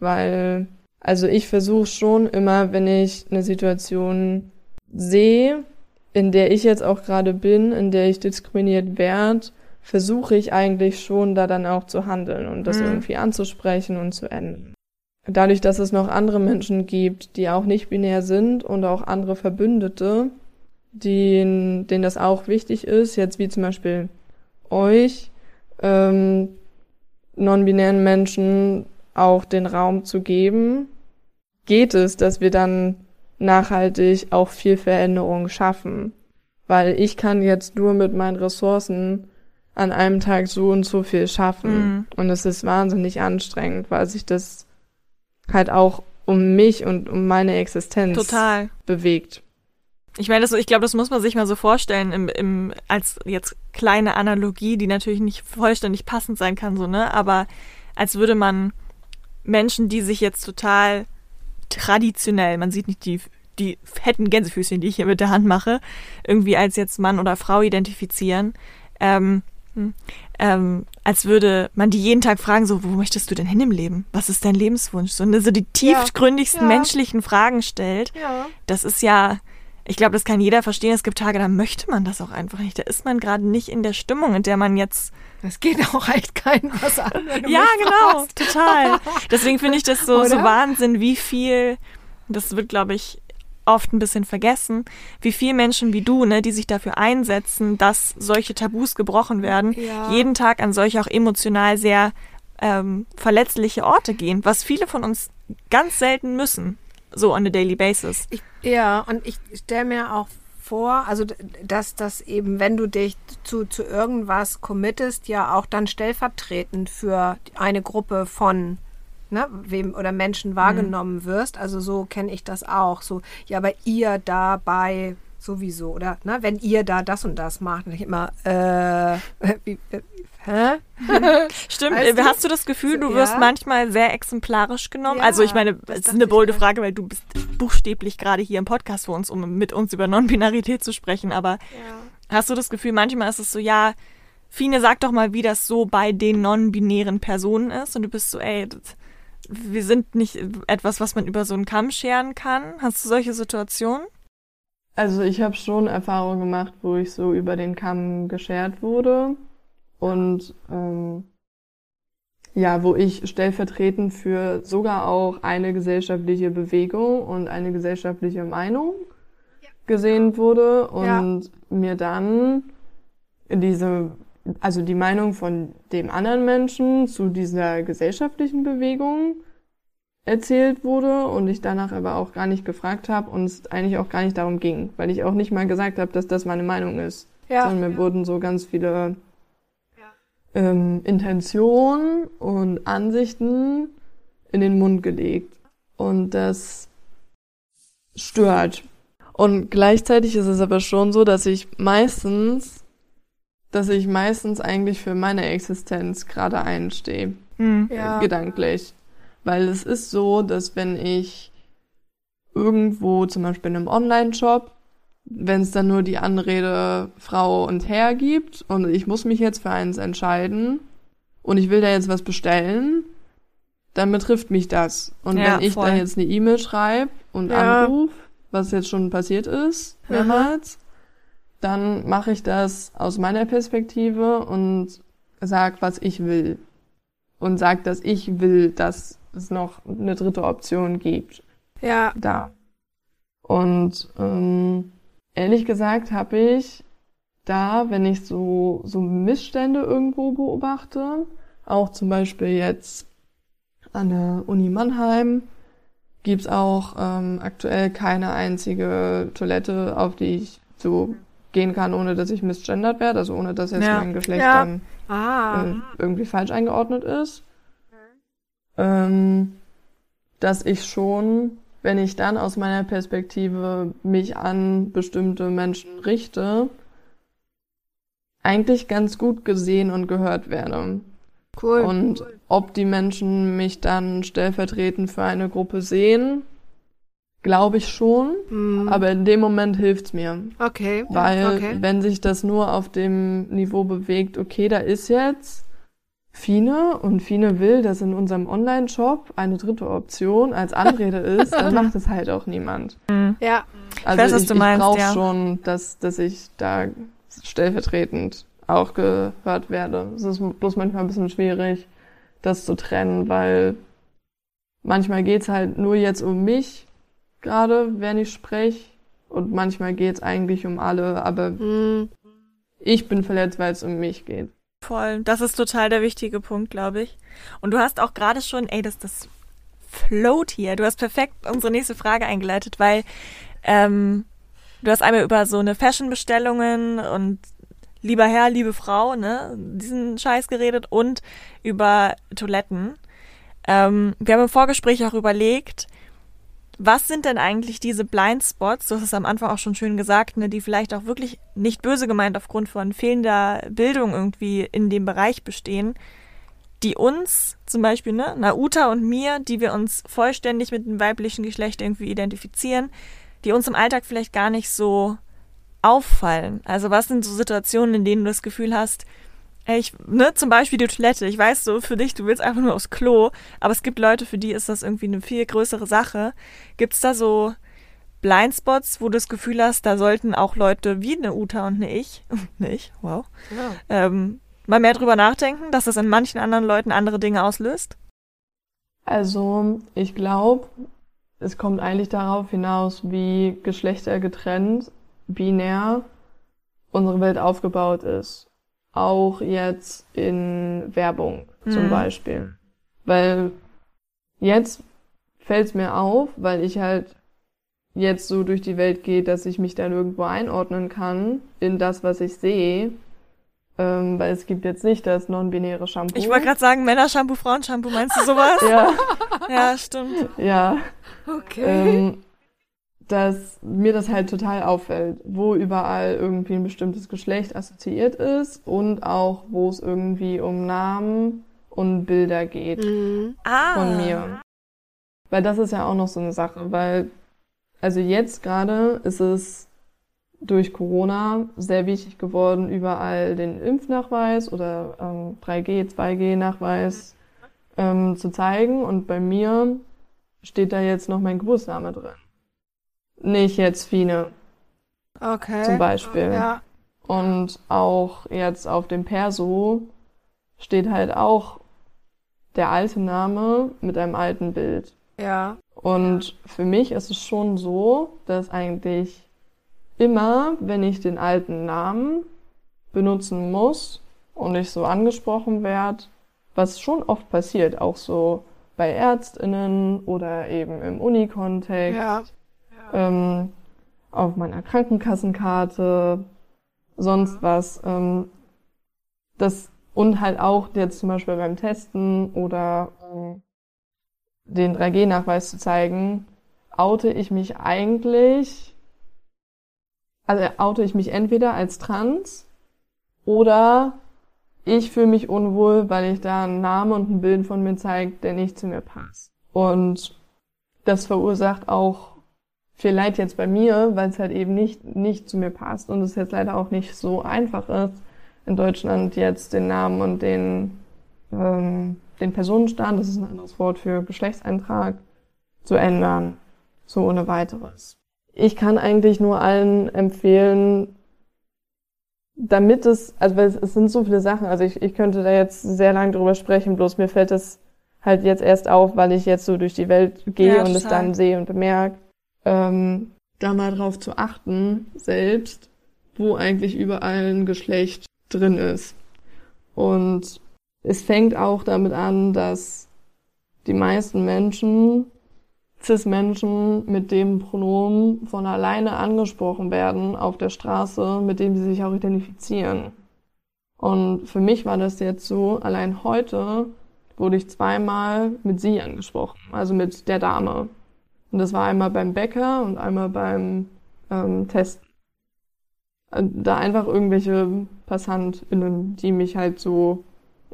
weil, also ich versuche schon immer, wenn ich eine Situation sehe, in der ich jetzt auch gerade bin, in der ich diskriminiert werde, versuche ich eigentlich schon da dann auch zu handeln und das mhm. irgendwie anzusprechen und zu ändern. Dadurch, dass es noch andere Menschen gibt, die auch nicht binär sind und auch andere Verbündete, denen, denen das auch wichtig ist, jetzt wie zum Beispiel euch, ähm, non-binären Menschen auch den Raum zu geben, geht es, dass wir dann nachhaltig auch viel Veränderung schaffen. Weil ich kann jetzt nur mit meinen Ressourcen an einem Tag so und so viel schaffen. Mhm. Und es ist wahnsinnig anstrengend, weil sich das halt auch um mich und um meine Existenz Total. bewegt. Ich meine, das, ich glaube, das muss man sich mal so vorstellen, im, im, als jetzt kleine Analogie, die natürlich nicht vollständig passend sein kann, so, ne? Aber als würde man Menschen, die sich jetzt total traditionell, man sieht nicht die, die fetten Gänsefüßchen, die ich hier mit der Hand mache, irgendwie als jetzt Mann oder Frau identifizieren, ähm, hm, ähm, als würde man die jeden Tag fragen, so, wo möchtest du denn hin im Leben? Was ist dein Lebenswunsch? So, ne, so die tiefgründigsten ja, ja. menschlichen Fragen stellt. Ja. Das ist ja, ich glaube, das kann jeder verstehen. Es gibt Tage, da möchte man das auch einfach nicht. Da ist man gerade nicht in der Stimmung, in der man jetzt. Das geht auch echt keinem was an. ja, genau, fragst. total. Deswegen finde ich das so, so Wahnsinn, wie viel, das wird, glaube ich, oft ein bisschen vergessen, wie viele Menschen wie du, ne, die sich dafür einsetzen, dass solche Tabus gebrochen werden, ja. jeden Tag an solche auch emotional sehr ähm, verletzliche Orte gehen, was viele von uns ganz selten müssen, so on a daily basis. Ich, ja, und ich stelle mir auch vor, also dass das eben, wenn du dich zu, zu irgendwas committest, ja auch dann stellvertretend für eine Gruppe von ne, wem oder Menschen wahrgenommen mhm. wirst. Also so kenne ich das auch. So, ja, aber ihr dabei sowieso, oder? Ne, wenn ihr da das und das macht, ich immer, äh, wie, Hä? Stimmt. Weißt du? Hast du das Gefühl, du wirst ja. manchmal sehr exemplarisch genommen? Ja, also ich meine, es ist eine bolde Frage, weil du bist buchstäblich gerade hier im Podcast für uns, um mit uns über Non-Binarität zu sprechen. Aber ja. hast du das Gefühl, manchmal ist es so, ja, Fine, sag doch mal, wie das so bei den non-binären Personen ist. Und du bist so, ey, das, wir sind nicht etwas, was man über so einen Kamm scheren kann. Hast du solche Situationen? Also ich habe schon Erfahrungen gemacht, wo ich so über den Kamm geschert wurde und ähm, ja, wo ich stellvertretend für sogar auch eine gesellschaftliche Bewegung und eine gesellschaftliche Meinung gesehen wurde und ja. mir dann diese also die Meinung von dem anderen Menschen zu dieser gesellschaftlichen Bewegung erzählt wurde und ich danach aber auch gar nicht gefragt habe und es eigentlich auch gar nicht darum ging, weil ich auch nicht mal gesagt habe, dass das meine Meinung ist. Ja. Sondern mir ja. wurden so ganz viele. Ähm, Intentionen und Ansichten in den Mund gelegt. Und das stört. Und gleichzeitig ist es aber schon so, dass ich meistens dass ich meistens eigentlich für meine Existenz gerade einstehe. Mhm. Ja. Gedanklich. Weil es ist so, dass wenn ich irgendwo, zum Beispiel in einem Online-Shop, wenn es dann nur die Anrede Frau und Herr gibt und ich muss mich jetzt für eins entscheiden und ich will da jetzt was bestellen, dann betrifft mich das. Und ja, wenn ich voll. da jetzt eine E-Mail schreibe und ja. anrufe, was jetzt schon passiert ist, mehrmals, dann mache ich das aus meiner Perspektive und sag, was ich will. Und sag, dass ich will, dass es noch eine dritte Option gibt. Ja. Da. Und ähm, ehrlich gesagt habe ich da, wenn ich so, so Missstände irgendwo beobachte, auch zum Beispiel jetzt an der Uni Mannheim, gibt's auch ähm, aktuell keine einzige Toilette, auf die ich so gehen kann, ohne dass ich misgendert werde, also ohne dass jetzt ja. mein Geschlecht ja. dann ah. irgendwie falsch eingeordnet ist. Ähm, dass ich schon, wenn ich dann aus meiner Perspektive mich an bestimmte Menschen richte, eigentlich ganz gut gesehen und gehört werde. Cool. Und ob die Menschen mich dann stellvertretend für eine Gruppe sehen, glaube ich schon. Mhm. Aber in dem Moment hilft's mir. Okay. Weil okay. wenn sich das nur auf dem Niveau bewegt, okay, da ist jetzt Fine und Fine will, dass in unserem Online-Shop eine dritte Option als Anrede ist, dann macht es halt auch niemand. Ja. Also weiß, was ich, du ich meinst, brauche ja. schon, dass, dass ich da stellvertretend auch gehört werde. Es ist bloß manchmal ein bisschen schwierig, das zu trennen, weil manchmal geht's halt nur jetzt um mich gerade, wenn ich spreche. Und manchmal geht's eigentlich um alle, aber Mhm. ich bin verletzt, weil es um mich geht. Voll. Das ist total der wichtige Punkt, glaube ich. Und du hast auch gerade schon, ey, das, das float hier. Du hast perfekt unsere nächste Frage eingeleitet, weil ähm, du hast einmal über so eine Fashion-Bestellungen und lieber Herr, liebe Frau, ne, diesen Scheiß geredet und über Toiletten. Ähm, wir haben im Vorgespräch auch überlegt, was sind denn eigentlich diese Blindspots, du hast es am Anfang auch schon schön gesagt, ne, die vielleicht auch wirklich nicht böse gemeint aufgrund von fehlender Bildung irgendwie in dem Bereich bestehen, die uns zum Beispiel, ne, Nauta und mir, die wir uns vollständig mit dem weiblichen Geschlecht irgendwie identifizieren, die uns im Alltag vielleicht gar nicht so auffallen. Also was sind so Situationen, in denen du das Gefühl hast, ich, ne, zum Beispiel die Toilette. Ich weiß so, für dich, du willst einfach nur aufs Klo, aber es gibt Leute, für die ist das irgendwie eine viel größere Sache. Gibt es da so Blindspots, wo du das Gefühl hast, da sollten auch Leute wie eine Uta und eine ich, eine ich, wow, Ja. ähm, mal mehr drüber nachdenken, dass das in manchen anderen Leuten andere Dinge auslöst? Also, ich glaube, es kommt eigentlich darauf hinaus, wie geschlechtergetrennt, binär unsere Welt aufgebaut ist. Auch jetzt in Werbung zum Mhm. Beispiel. Weil jetzt fällt es mir auf, weil ich halt jetzt so durch die Welt gehe, dass ich mich dann irgendwo einordnen kann in das, was ich sehe. Ähm, weil es gibt jetzt nicht das non-binäre Shampoo. Ich wollte gerade sagen, Männershampoo, Frauenshampoo, meinst du sowas? ja, ja, stimmt. ja. Okay. ähm, dass mir das halt total auffällt, wo überall irgendwie ein bestimmtes Geschlecht assoziiert ist und auch, wo es irgendwie um Namen und Bilder geht Mhm. Ah. von mir. Weil das ist ja auch noch so eine Sache, weil, also jetzt gerade ist es durch Corona sehr wichtig geworden, überall den Impfnachweis oder ähm, 3G, 2G-Nachweis ähm, zu zeigen. Und bei mir steht da jetzt noch mein Geburtsname drin. Nicht jetzt Fine Okay. zum Beispiel. Ja. Und auch jetzt auf dem Perso steht halt auch der alte Name mit einem alten Bild. Ja. Und für mich ist es schon so, dass eigentlich immer, wenn ich den alten Namen benutzen muss und ich so angesprochen werde, was schon oft passiert, auch so bei ÄrztInnen oder eben im Unikontext, Ja. Ähm, auf meiner Krankenkassenkarte, sonst was. Ähm, das und halt auch jetzt zum Beispiel beim Testen oder ähm, den 3G-Nachweis zu zeigen, oute ich mich eigentlich, also oute ich mich entweder als trans oder ich fühle mich unwohl, weil ich da einen Namen und ein Bild von mir zeige, der nicht zu mir passt. Und das verursacht auch viel Leid jetzt bei mir, weil es halt eben nicht, nicht zu mir passt und es jetzt leider auch nicht so einfach ist, in Deutschland jetzt den Namen und den, ähm, den Personenstand, das ist ein anderes Wort für Geschlechtseintrag, zu ändern. So ohne weiteres. Ich kann eigentlich nur allen empfehlen, damit es, also weil es, es sind so viele Sachen, also ich, ich könnte da jetzt sehr lange drüber sprechen, bloß mir fällt es halt jetzt erst auf, weil ich jetzt so durch die Welt gehe Ja, und es dann sehe und bemerke, ähm, da mal drauf zu achten, selbst, wo eigentlich überall ein Geschlecht drin ist. Und es fängt auch damit an, dass die meisten Menschen, Cis-Menschen, mit dem Pronomen von alleine angesprochen werden auf der Straße, mit dem sie sich auch identifizieren. Und für mich war das jetzt so, allein heute wurde ich zweimal mit sie angesprochen, also mit der Dame. Und das war einmal beim Bäcker und einmal beim ähm, Testen. äh, da einfach irgendwelche PassantInnen, die mich halt so,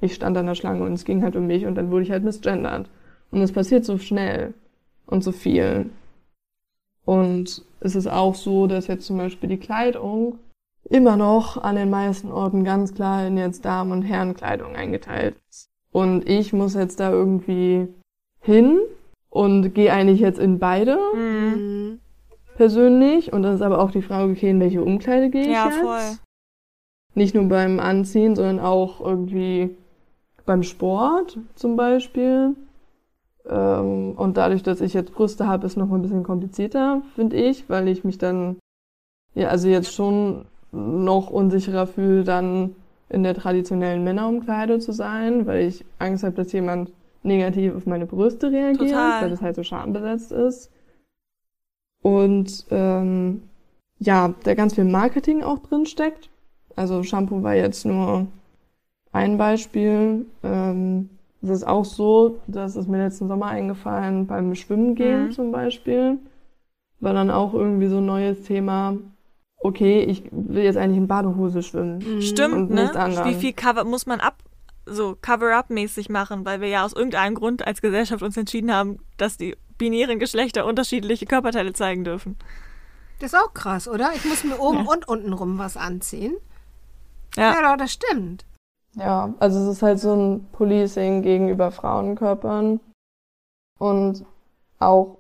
ich stand an der Schlange und es ging halt um mich und dann wurde ich halt misgendert. Und es passiert so schnell und so viel. Und es ist auch so, dass jetzt zum Beispiel die Kleidung immer noch an den meisten Orten ganz klar in jetzt Damen- und Herrenkleidung eingeteilt ist. Und ich muss jetzt da irgendwie hin und gehe eigentlich jetzt in beide Mhm. persönlich. Und dann ist aber auch die Frage, okay, in welche Umkleide gehe ich Ja, jetzt? voll. Nicht nur beim Anziehen, sondern auch irgendwie beim Sport zum Beispiel. Ähm, und dadurch, dass ich jetzt Brüste habe, ist noch mal ein bisschen komplizierter, finde ich, weil ich mich dann, ja, also jetzt schon noch unsicherer fühle, dann in der traditionellen Männerumkleide zu sein, weil ich Angst habe, dass jemand negativ auf meine Brüste reagiert, Total. weil das halt so schambesetzt ist. Und ähm, ja, da ganz viel Marketing auch drin steckt. Also Shampoo war jetzt nur ein Beispiel. Ähm, es ist auch so, das ist mir letzten Sommer eingefallen, beim Schwimmen gehen Mhm. zum Beispiel, war dann auch irgendwie so ein neues Thema. Okay, ich will jetzt eigentlich in Badehose schwimmen. Stimmt, ne? Wie viel Cover muss man ab, so Cover-up-mäßig machen, weil wir ja aus irgendeinem Grund als Gesellschaft uns entschieden haben, dass die binären Geschlechter unterschiedliche Körperteile zeigen dürfen. Das ist auch krass, oder? Ich muss mir oben und unten rum was anziehen. Ja. Ja, doch, das stimmt. Ja, also es ist halt so ein Policing gegenüber Frauenkörpern und auch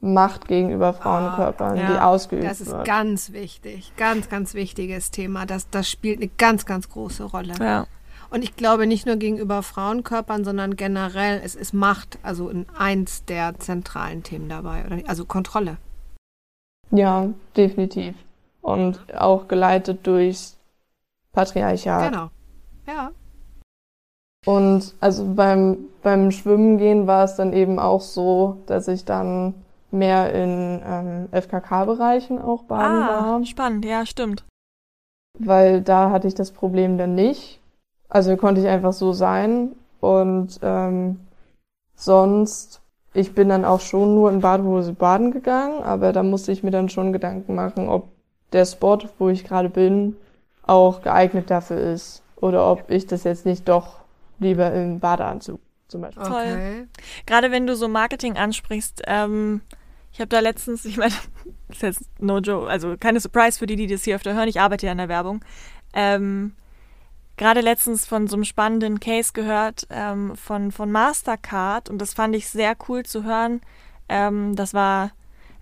Macht gegenüber Frauenkörpern, ja. die ausgeübt Das ist wird. ganz wichtig. Ganz, ganz wichtiges Thema. Das, das spielt eine ganz, ganz große Rolle. Ja. Und ich glaube nicht nur gegenüber Frauenkörpern, sondern generell, es ist Macht, also in eins der zentralen Themen dabei. Oder? Also Kontrolle. Ja, definitiv. Und auch geleitet durchs Patriarchat. Genau. Ja. Und also beim, beim Schwimmen gehen war es dann eben auch so, dass ich dann mehr in ähm, FKK-Bereichen auch baden Ah, war, spannend, ja, stimmt. weil da hatte ich das Problem dann nicht. Also konnte ich einfach so sein und ähm, sonst, ich bin dann auch schon nur in Badehose baden gegangen, aber da musste ich mir dann schon Gedanken machen, ob der Spot, wo ich gerade bin, auch geeignet dafür ist oder ob ich das jetzt nicht doch lieber im Badeanzug zum Beispiel. Toll. Okay. Gerade wenn du so Marketing ansprichst, ähm, ich habe da letztens, ich meine, das ist jetzt no joke, also keine Surprise für die, die das hier öfter hören, ich arbeite ja in der Werbung. Ähm, Gerade letztens von so einem spannenden Case gehört ähm, von, von Mastercard und das fand ich sehr cool zu hören. Ähm, das war,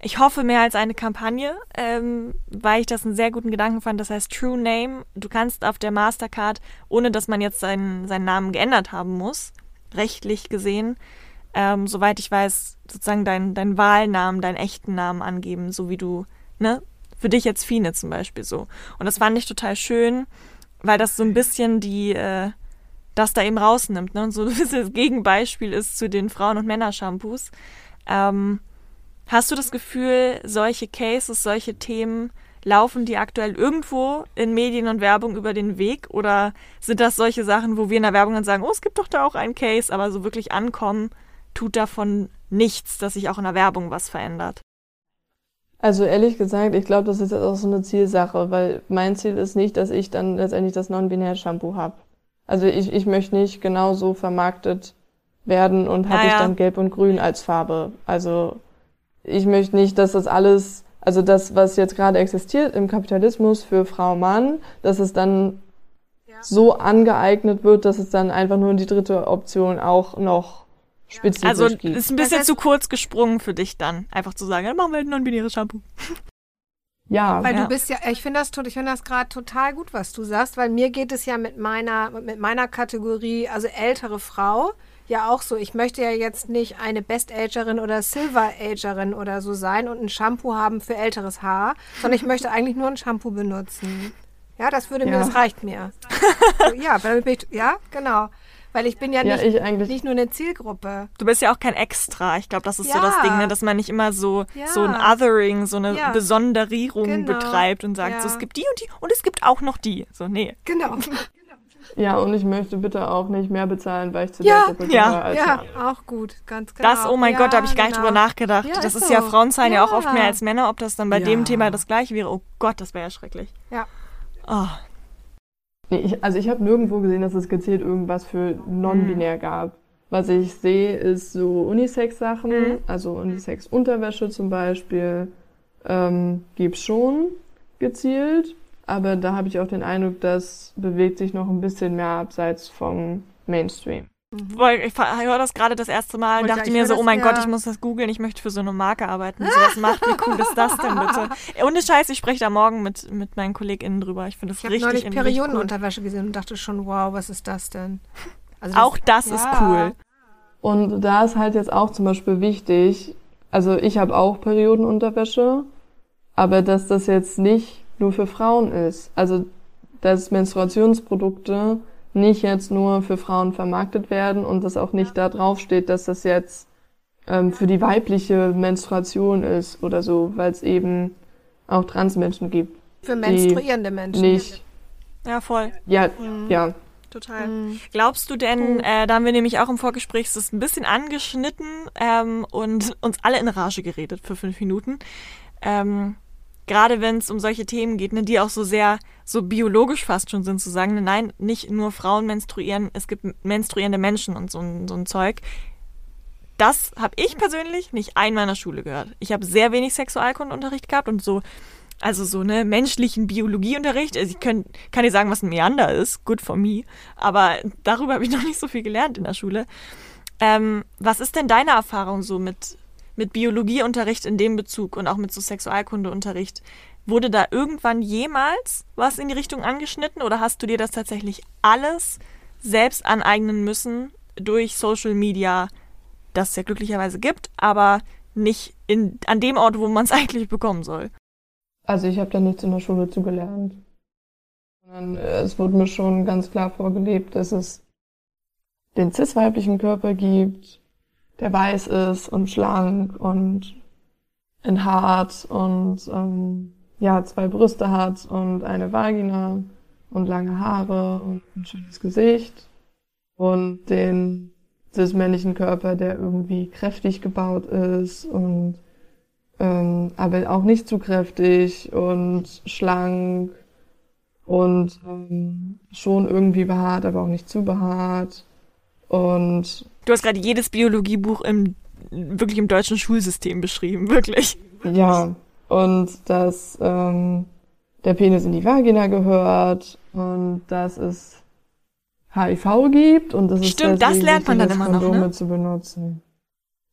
ich hoffe, mehr als eine Kampagne, ähm, weil ich das einen sehr guten Gedanken fand. Das heißt True Name. Du kannst auf der Mastercard, ohne dass man jetzt seinen, seinen Namen geändert haben muss, rechtlich gesehen, ähm, soweit ich weiß, sozusagen deinen dein Wahlnamen, deinen echten Namen angeben, so wie du, ne, für dich jetzt Fine zum Beispiel so. Und das fand ich total schön, weil das so ein bisschen die, äh, das da eben rausnimmt, ne, und so das Gegenbeispiel ist zu den Frauen- und Männershampoos. Ähm, hast du das Gefühl, solche Cases, solche Themen, laufen die aktuell irgendwo in Medien und Werbung über den Weg? Oder sind das solche Sachen, wo wir in der Werbung dann sagen, oh, es gibt doch da auch einen Case, aber so wirklich ankommen, tut davon nichts, dass sich auch in der Werbung was verändert? Also ehrlich gesagt, ich glaube, das ist jetzt auch so eine Zielsache, weil mein Ziel ist nicht, dass ich dann letztendlich das non-binäre Shampoo habe. Also ich, ich möchte nicht genauso vermarktet werden und habe Ja, ich ja. dann gelb und grün als Farbe. Also ich möchte nicht, dass das alles, also das, was jetzt gerade existiert im Kapitalismus für Frau Mann, dass es dann so angeeignet wird, dass es dann einfach nur die dritte Option auch noch spezifisch Also gibt. ist ein Das bisschen heißt- zu kurz gesprungen für dich dann, einfach zu sagen, dann machen wir halt ein non-binäres Shampoo. ja, Weil Ja. du bist ja, ich finde das, ich finde das gerade total gut, was du sagst, weil mir geht es ja mit meiner, mit meiner Kategorie, also ältere Frau, ja auch so. Ich möchte ja jetzt nicht eine Best-Agerin oder Silver-Agerin oder so sein und ein Shampoo haben für älteres Haar, sondern ich möchte eigentlich nur ein Shampoo benutzen. Ja, das würde mir, Ja. das reicht mir. So, ja, weil ich, ja, genau. Weil ich bin ja, Ja, nicht, nicht nur eine Zielgruppe. Du bist ja auch kein Extra. Ich glaube, das ist so Ja. das Ding, ne? dass man nicht immer so, Ja. so ein Othering, so eine Ja. Besonderierung Genau. betreibt und sagt, Ja. so, es gibt die und die und es gibt auch noch die. So, nee. Genau. Ja, und ich möchte bitte auch nicht mehr bezahlen, weil ich zu Ja, der Gruppe ja, gehöre als Ja, Mann. auch gut, ganz genau. Das, oh mein ja, Gott, da habe ich gar nicht genau. drüber nachgedacht. Ja, das ist ist ja, so. Frauen zahlen ja. auch oft Ja. mehr als Männer, ob das dann bei Ja. dem Thema das gleiche wäre. Oh Gott, das wäre ja schrecklich. Ja, Oh. Nee, ich, also ich habe nirgendwo gesehen, dass es gezielt irgendwas für non-binär mhm. gab. Was ich sehe, ist so Unisex-Sachen, mhm. also Unisex-Unterwäsche zum Beispiel, ähm, gibt's schon gezielt. Aber da habe ich auch den Eindruck, das bewegt sich noch ein bisschen mehr abseits vom Mainstream. Mhm. Ich höre das gerade das erste Mal und dachte mir so, oh mein das, Gott, ich muss das googeln, ich möchte für so eine Marke arbeiten. So was macht, wie cool ist das denn bitte? Ohne Scheiß, ich spreche da morgen mit, mit meinen KollegInnen drüber. Ich finde das ich richtig Ich habe neulich Periodenunterwäsche cool. gesehen und dachte schon, wow, was ist das denn? Also auch das ja. ist cool. Und da ist halt jetzt auch zum Beispiel wichtig, also ich habe auch Periodenunterwäsche, aber dass das jetzt nicht nur für Frauen ist. Also dass Menstruationsprodukte nicht jetzt nur für Frauen vermarktet werden und dass auch nicht da drauf steht, dass das jetzt ähm, für die weibliche Menstruation ist oder so, weil es eben auch Transmenschen gibt. Für menstruierende Menschen. Nicht. Ja, voll. Ja, mhm. ja. Total. Mhm. Glaubst du denn, äh, da haben wir nämlich auch im Vorgespräch es ist ein bisschen angeschnitten ähm, und uns alle in Rage geredet für fünf Minuten. Ähm, gerade wenn es um solche Themen geht, ne, die auch so sehr so biologisch fast schon sind, zu sagen, nein, nicht nur Frauen menstruieren, es gibt menstruierende Menschen und so, so ein Zeug. Das habe ich persönlich nicht einmal in der Schule gehört. Ich habe sehr wenig Sexualkundeunterricht gehabt und so, also so ne menschlichen Biologieunterricht. Also ich kann, kann dir sagen, was ein Meander ist, good for me, aber darüber habe ich noch nicht so viel gelernt in der Schule. Ähm, was ist denn deine Erfahrung so mit mit Biologieunterricht in dem Bezug und auch mit so Sexualkundeunterricht. Wurde da irgendwann jemals was in die Richtung angeschnitten oder hast du dir das tatsächlich alles selbst aneignen müssen durch Social Media, das es ja glücklicherweise gibt, aber nicht in, an dem Ort, wo man es eigentlich bekommen soll? Also ich habe da nichts in der Schule zugelernt. Äh, es wurde mir schon ganz klar vorgelebt, dass es den cis-weiblichen Körper gibt, der weiß ist und schlank und in hart und ähm, ja, zwei Brüste hat und eine Vagina und lange Haare und ein schönes Gesicht und den cis-männlichen Körper, der irgendwie kräftig gebaut ist und ähm, aber auch nicht zu kräftig und schlank und ähm, schon irgendwie behaart, aber auch nicht zu behaart und Du hast gerade jedes Biologiebuch im wirklich im deutschen Schulsystem beschrieben, wirklich. Ja, und dass ähm, der Penis in die Vagina gehört und dass es HIV gibt und dass Stimmt, es das lernt man dann immer Kondome noch, ne? zu benutzen.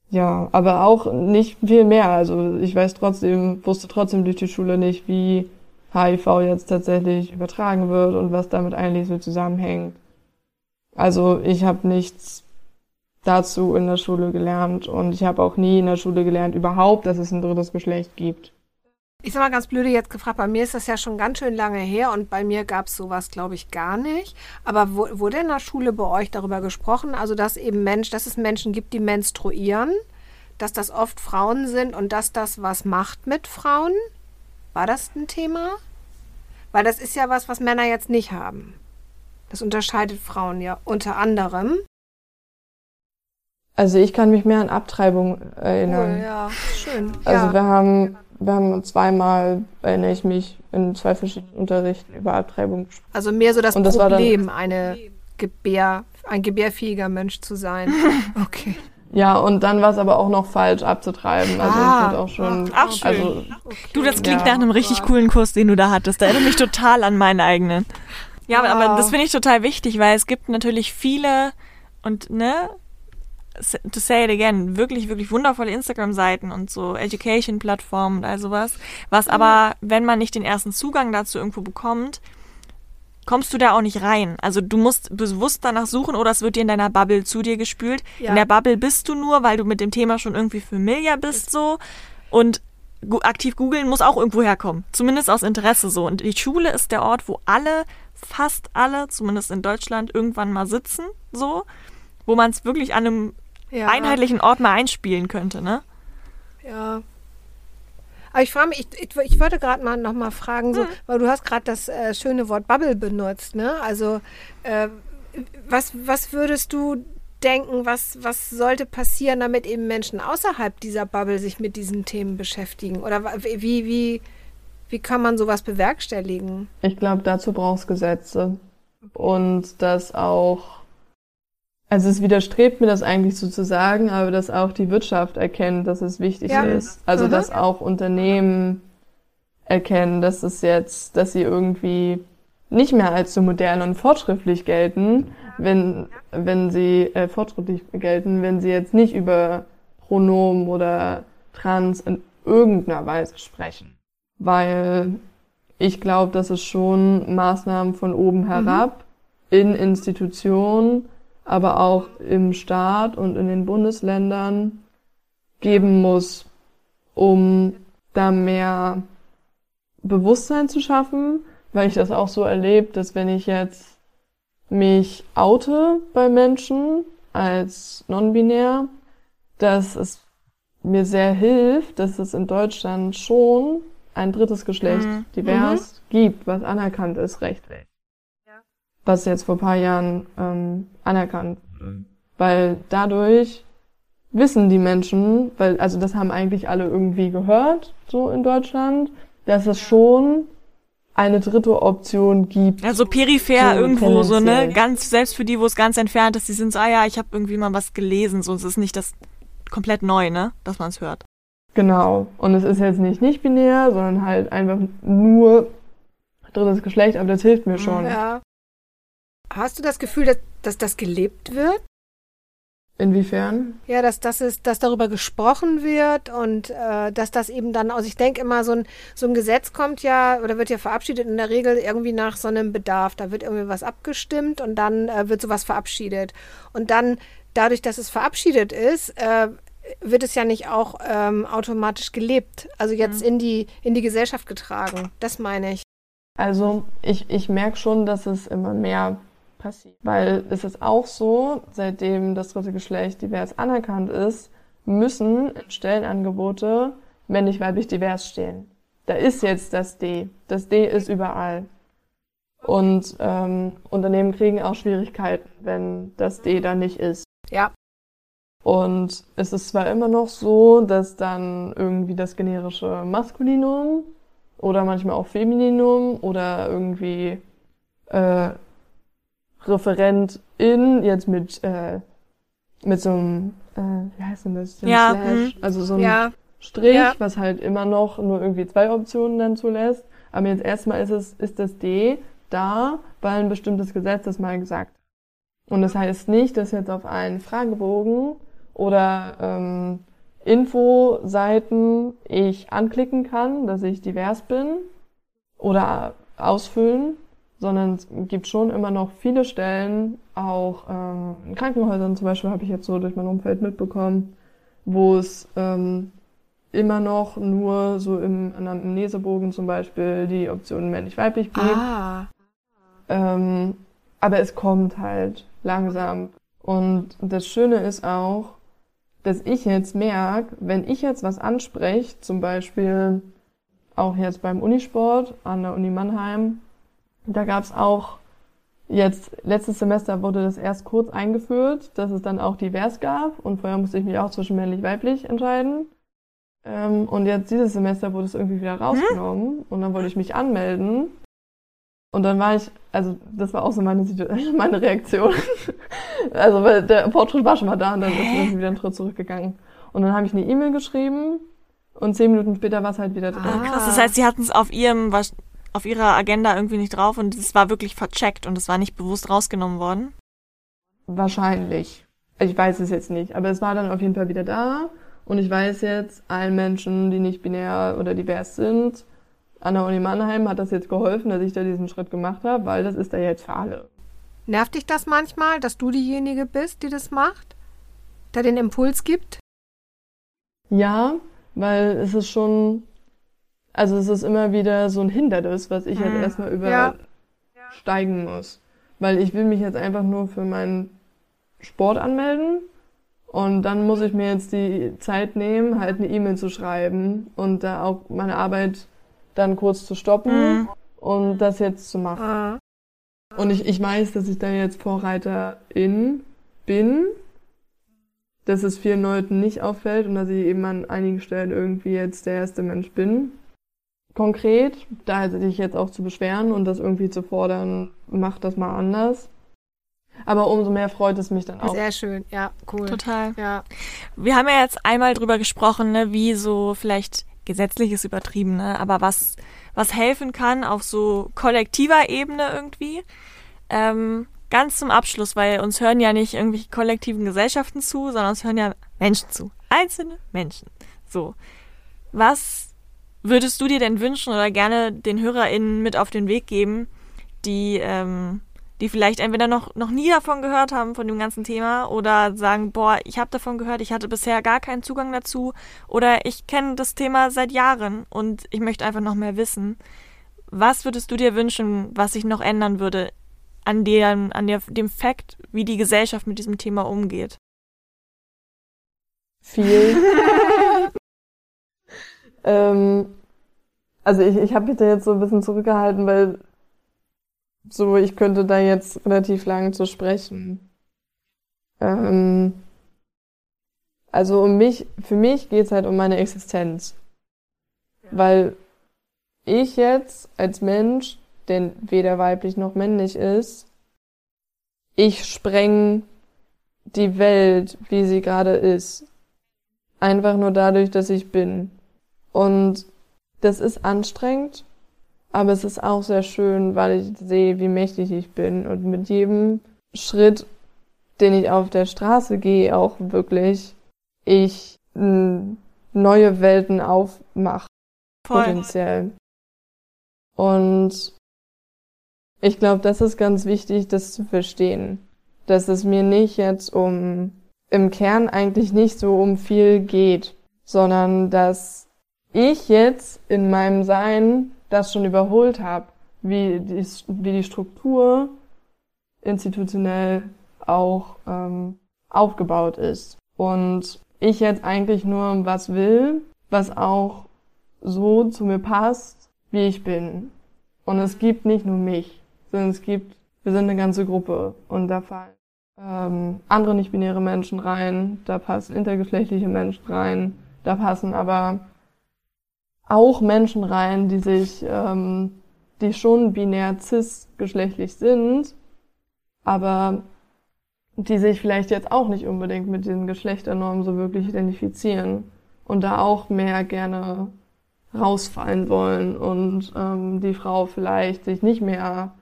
Ja, aber auch nicht viel mehr. Also ich weiß trotzdem, wusste trotzdem durch die Schule nicht, wie HIV jetzt tatsächlich übertragen wird und was damit eigentlich so zusammenhängt. Also ich habe nichts dazu in der Schule gelernt und ich habe auch nie in der Schule gelernt überhaupt, dass es ein drittes Geschlecht gibt. Ich sag mal ganz blöde jetzt gefragt, bei mir ist das ja schon ganz schön lange her und bei mir gab es sowas, glaube ich, gar nicht. Aber wo, wurde in der Schule bei euch darüber gesprochen, also dass eben Mensch, dass es Menschen gibt, die menstruieren, dass das oft Frauen sind und dass das was macht mit Frauen? War das ein Thema? Weil das ist ja was, was Männer jetzt nicht haben. Das unterscheidet Frauen ja unter anderem. Also ich kann mich mehr an Abtreibung erinnern. Cool, ja, schön. Also ja. wir haben, wir haben zweimal, erinnere ich mich, in zwei verschiedenen Unterrichten über Abtreibung gesprochen. Also mehr so das, das Problem, eine Gebär, ein gebärfähiger Mensch zu sein. Okay. Ja, und dann war es aber auch noch falsch abzutreiben. Also ah, das wird auch schon. Ach, schön. Also, okay. Du, das klingt ja. nach einem richtig coolen Kurs, den du da hattest. Da erinnert mich total an meinen eigenen. Ja, wow. aber das finde ich total wichtig, weil es gibt natürlich viele und ne, to say it again, wirklich, wirklich wundervolle Instagram-Seiten und so Education-Plattformen und all sowas. Was mhm. aber, wenn man nicht den ersten Zugang dazu irgendwo bekommt, kommst du da auch nicht rein. Also du musst bewusst danach suchen oder es wird dir in deiner Bubble zu dir gespült. Ja. In der Bubble bist du nur, weil du mit dem Thema schon irgendwie familiar bist so und aktiv googeln muss auch irgendwo herkommen. Zumindest aus Interesse so. Und die Schule ist der Ort, wo alle, fast alle, zumindest in Deutschland, irgendwann mal sitzen so wo man es wirklich an einem ja. einheitlichen Ort mal einspielen könnte, ne? Ja. Aber ich frage mich, ich, ich, ich wollte gerade mal noch mal fragen, so, hm. weil du hast gerade das äh, schöne Wort Bubble benutzt, ne? Also äh, was, was würdest du denken, was, was sollte passieren, damit eben Menschen außerhalb dieser Bubble sich mit diesen Themen beschäftigen? Oder wie, wie, Wie kann man sowas bewerkstelligen? Ich glaube, dazu brauchst Gesetze. Und das auch, also es widerstrebt mir das eigentlich so zu sagen, aber dass auch die Wirtschaft erkennt, dass es wichtig ja. ist. Also mhm. dass auch Unternehmen erkennen, dass es jetzt, dass sie irgendwie nicht mehr als so modern und fortschrittlich gelten, wenn, wenn sie äh, fortschrittlich gelten, wenn sie jetzt nicht über Pronomen oder Trans in irgendeiner Weise sprechen. Weil ich glaube, dass es schon Maßnahmen von oben mhm. herab mhm. in Institutionen, aber auch im Staat und in den Bundesländern geben muss, um da mehr Bewusstsein zu schaffen, weil ich das auch so erlebe, dass wenn ich jetzt mich oute bei Menschen als non-binär, dass es mir sehr hilft, dass es in Deutschland schon ein drittes Geschlecht mhm. divers mhm. gibt, was anerkannt ist rechtlich. Was jetzt vor paar Jahren ähm, anerkannt. Mhm. Weil dadurch wissen die Menschen, weil, also das haben eigentlich alle irgendwie gehört, so in Deutschland, dass es schon eine dritte Option gibt. Also peripher so irgendwo so, ne? Ganz, selbst für die, wo es ganz entfernt ist, die sind so, ah ja, ich habe irgendwie mal was gelesen, so es ist nicht das komplett neu, ne? Dass man es hört. Genau. Und es ist jetzt nicht nicht binär, sondern halt einfach nur drittes Geschlecht, aber das hilft mir schon. Ja. Hast du das Gefühl, dass, dass das gelebt wird? Inwiefern? Ja, dass, dass, es, dass darüber gesprochen wird und äh, dass das eben dann, also ich denke immer, so ein, so ein Gesetz kommt ja oder wird ja verabschiedet in der Regel irgendwie nach so einem Bedarf. Da wird irgendwie was abgestimmt und dann äh, wird sowas verabschiedet. Und dann, dadurch, dass es verabschiedet ist, äh, wird es ja nicht auch ähm, automatisch gelebt, also jetzt mhm. in, die, in die Gesellschaft getragen. Das meine ich. Also ich, ich merke schon, dass es immer mehr passiert. Weil es ist auch so, seitdem das dritte Geschlecht divers anerkannt ist, müssen Stellenangebote männlich-weiblich divers stehen. Da ist jetzt das D. Das D ist überall. Und ähm, Unternehmen kriegen auch Schwierigkeiten, wenn das D da nicht ist. Ja. Und es ist zwar immer noch so, dass dann irgendwie das generische Maskulinum oder manchmal auch Femininum oder irgendwie äh, Referentin jetzt mit, äh, mit so einem, äh, wie heißt denn das? Ja. Slash, mhm. also so ein ja. Strich, ja. was halt immer noch nur irgendwie zwei Optionen dann zulässt. Aber jetzt erstmal ist es, ist das D da, weil ein bestimmtes Gesetz das mal gesagt. Und das heißt nicht, dass jetzt auf einen Fragebogen oder ähm, Infoseiten ich anklicken kann, dass ich divers bin oder ausfüllen, sondern es gibt schon immer noch viele Stellen, auch ähm, in Krankenhäusern zum Beispiel habe ich jetzt so durch mein Umfeld mitbekommen, wo es ähm, immer noch nur so im Anamnesebogen zum Beispiel die Option männlich-weiblich gibt. Ah. Ähm, aber es kommt halt langsam. Und das Schöne ist auch, dass ich jetzt merke, wenn ich jetzt was anspreche, zum Beispiel auch jetzt beim Unisport an der Uni Mannheim, da gab es auch jetzt, letztes Semester wurde das erst kurz eingeführt, dass es dann auch divers gab und vorher musste ich mich auch zwischen männlich-weiblich entscheiden. Ähm, und jetzt dieses Semester wurde es irgendwie wieder rausgenommen hm? und dann wollte ich mich anmelden. Und dann war ich, also das war auch so meine, meine Reaktion. also weil der Fortschritt war schon mal da und dann ist es irgendwie wieder einen Schritt zurückgegangen. Und dann habe ich eine E-Mail geschrieben und zehn Minuten später war es halt wieder drin. Ah, krass. Das heißt, sie hatten es auf ihrem auf ihrer Agenda irgendwie nicht drauf und es war wirklich vercheckt und es war nicht bewusst rausgenommen worden? Wahrscheinlich. Ich weiß es jetzt nicht, aber es war dann auf jeden Fall wieder da und ich weiß jetzt, allen Menschen, die nicht binär oder divers sind, an der Uni Mannheim hat das jetzt geholfen, dass ich da diesen Schritt gemacht habe, weil das ist da jetzt für alle. Nervt dich das manchmal, dass du diejenige bist, die das macht? Da den Impuls gibt? Ja, weil es ist schon also es ist immer wieder so ein Hindernis, was ich halt mhm. erstmal übersteigen ja. muss. Weil ich will mich jetzt einfach nur für meinen Sport anmelden und dann muss ich mir jetzt die Zeit nehmen, halt eine E-Mail zu schreiben und da auch meine Arbeit dann kurz zu stoppen mhm. und das jetzt zu machen. Mhm. Und ich, ich weiß, dass ich da jetzt Vorreiterin bin, dass es vielen Leuten nicht auffällt und dass ich eben an einigen Stellen irgendwie jetzt der erste Mensch bin konkret, da sich jetzt auch zu beschweren und das irgendwie zu fordern, macht das mal anders. Aber umso mehr freut es mich dann auch. Sehr schön, ja, cool. Total. Ja. Wir haben ja jetzt einmal drüber gesprochen, ne, wie so vielleicht gesetzliches übertrieben, ne, aber was, was helfen kann auf so kollektiver Ebene irgendwie. Ähm, ganz zum Abschluss, weil uns hören ja nicht irgendwelche kollektiven Gesellschaften zu, sondern uns hören ja Menschen zu. Einzelne Menschen. So. Was würdest du dir denn wünschen oder gerne den HörerInnen mit auf den Weg geben, die, ähm, die vielleicht entweder noch, noch nie davon gehört haben, von dem ganzen Thema, oder sagen, boah, ich habe davon gehört, ich hatte bisher gar keinen Zugang dazu, oder ich kenne das Thema seit Jahren und ich möchte einfach noch mehr wissen. Was würdest du dir wünschen, was sich noch ändern würde an, dem, an der, dem Fakt, wie die Gesellschaft mit diesem Thema umgeht? Viel. ähm, also ich, ich habe mich da jetzt so ein bisschen zurückgehalten, weil so ich könnte da jetzt relativ lang zu sprechen. Ähm, also um mich, für mich geht's halt um meine Existenz. Weil ich jetzt als Mensch, der weder weiblich noch männlich ist, ich spreng die Welt, wie sie gerade ist. Einfach nur dadurch, dass ich bin. Und das ist anstrengend, aber es ist auch sehr schön, weil ich sehe, wie mächtig ich bin. Und mit jedem Schritt, den ich auf der Straße gehe, auch wirklich, ich neue Welten aufmache. Potenziell. Und ich glaube, das ist ganz wichtig, das zu verstehen. Dass es mir nicht jetzt um, im Kern eigentlich nicht so um viel geht, sondern dass ich jetzt in meinem Sein das schon überholt habe, wie die, wie die Struktur institutionell auch ähm, aufgebaut ist. Und ich jetzt eigentlich nur was will, was auch so zu mir passt, wie ich bin. Und es gibt nicht nur mich, sondern es gibt, wir sind eine ganze Gruppe und da fallen ähm, andere nicht-binäre Menschen rein, da passen intergeschlechtliche Menschen rein, da passen aber auch Menschen rein, die sich, ähm, die schon binär cis-geschlechtlich sind, aber die sich vielleicht jetzt auch nicht unbedingt mit den Geschlechternormen so wirklich identifizieren und da auch mehr gerne rausfallen wollen und ähm, die Frau vielleicht sich nicht mehr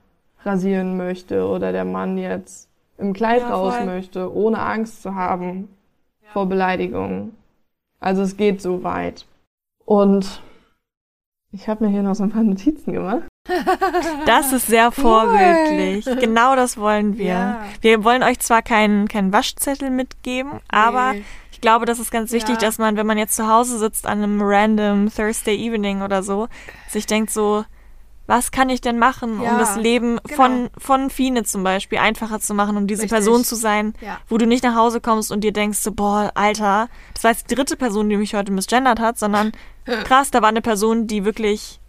rasieren möchte oder der Mann jetzt im Kleid ja, raus möchte, ohne Angst zu haben ja. vor Beleidigungen. Also es geht so weit. Und ich habe mir hier noch so ein paar Notizen gemacht. Das ist sehr vorbildlich. Cool. Genau das wollen wir. Ja. Wir wollen euch zwar keinen keinen Waschzettel mitgeben, aber nee. ich glaube, das ist ganz wichtig, ja. dass man, wenn man jetzt zu Hause sitzt an einem random Thursday Evening oder so, sich denkt so, was kann ich denn machen, ja, um das Leben genau. von, von Fine zum Beispiel einfacher zu machen, um diese Richtig. Person zu sein, ja. wo du nicht nach Hause kommst und dir denkst so, boah, Alter, das war jetzt die dritte Person, die mich heute misgendert hat, sondern krass, da war eine Person, die wirklich,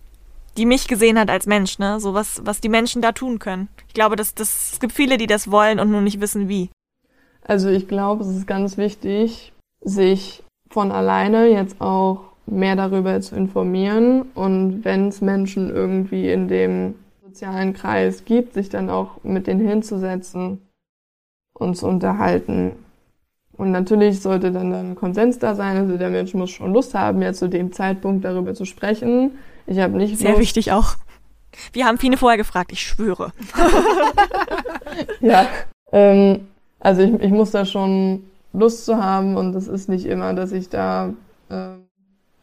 die mich gesehen hat als Mensch, ne? So was, was die Menschen da tun können. Ich glaube, dass das, es gibt viele, die das wollen und nur nicht wissen, wie. Also ich glaube, es ist ganz wichtig, sich von alleine jetzt auch mehr darüber zu informieren und wenn es Menschen irgendwie in dem sozialen Kreis gibt, sich dann auch mit denen hinzusetzen und zu unterhalten. Und natürlich sollte dann ein Konsens da sein, also der Mensch muss schon Lust haben, ja zu dem Zeitpunkt darüber zu sprechen. Ich habe nicht Sehr Lust. wichtig auch. Wir haben Fine vorher gefragt, ich schwöre. ja, ähm, also ich, ich muss da schon Lust zu haben und es ist nicht immer, dass ich da äh,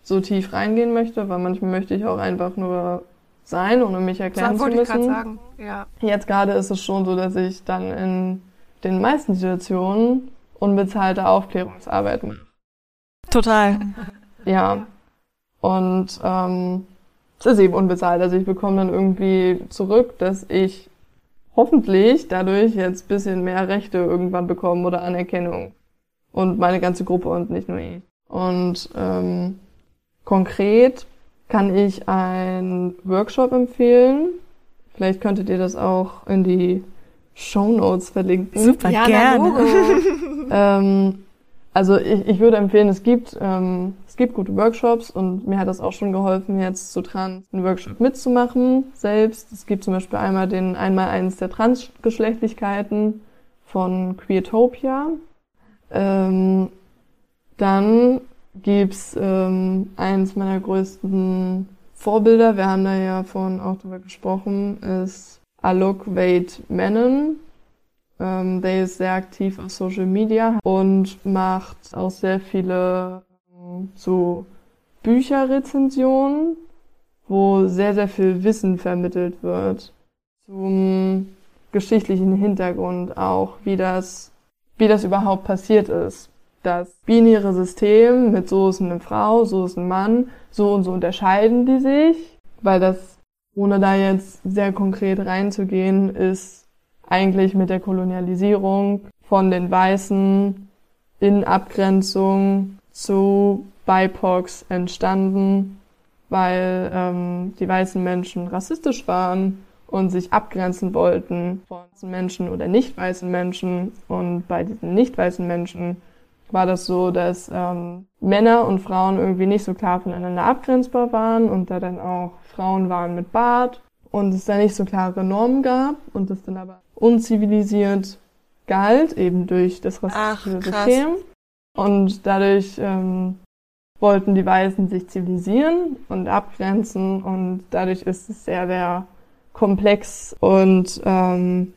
so tief reingehen möchte, weil manchmal möchte ich auch einfach nur sein, ohne mich erklären das zu müssen. Ich sagen. Ja. Jetzt gerade ist es schon so, dass ich dann in den meisten Situationen unbezahlte Aufklärungsarbeit mache. Total. Ja. Und ähm, es ist eben unbezahlt. Also ich bekomme dann irgendwie zurück, dass ich hoffentlich dadurch jetzt bisschen mehr Rechte irgendwann bekomme oder Anerkennung. Und meine ganze Gruppe und nicht nur ich. Und ähm, Konkret kann ich einen Workshop empfehlen. Vielleicht könntet ihr das auch in die Show Notes verlinken. Super ja, gerne. ähm, also ich, ich würde empfehlen, es gibt ähm, gibt gute Workshops und mir hat das auch schon geholfen, jetzt zu Trans einen Workshop mitzumachen selbst. Es gibt zum Beispiel einmal den einmal eins der Transgeschlechtlichkeiten von Queertopia. Ähm, dann gibt's ähm, eins meiner größten Vorbilder, wir haben da ja vorhin auch drüber gesprochen, ist Alok Wade Menon. Ähm, der ist sehr aktiv auf Social Media und macht auch sehr viele ähm, so Bücherrezensionen, wo sehr, sehr viel Wissen vermittelt wird zum geschichtlichen Hintergrund auch, wie das, wie das überhaupt passiert ist. Das binäre System mit so ist eine Frau, so ist ein Mann, so und so unterscheiden die sich, weil das, ohne da jetzt sehr konkret reinzugehen, ist eigentlich mit der Kolonialisierung von den Weißen in Abgrenzung zu BIPOCs entstanden, weil ähm, die weißen Menschen rassistisch waren und sich abgrenzen wollten von Menschen oder nicht weißen Menschen. Und bei diesen nicht weißen Menschen war das so, dass ähm, Männer und Frauen irgendwie nicht so klar voneinander abgrenzbar waren und da dann auch Frauen waren mit Bart und es da nicht so klare Normen gab und das dann aber unzivilisiert galt, eben durch das rassistische System. Und dadurch ähm, wollten die Weißen sich zivilisieren und abgrenzen und dadurch ist es sehr, sehr komplex und ähm,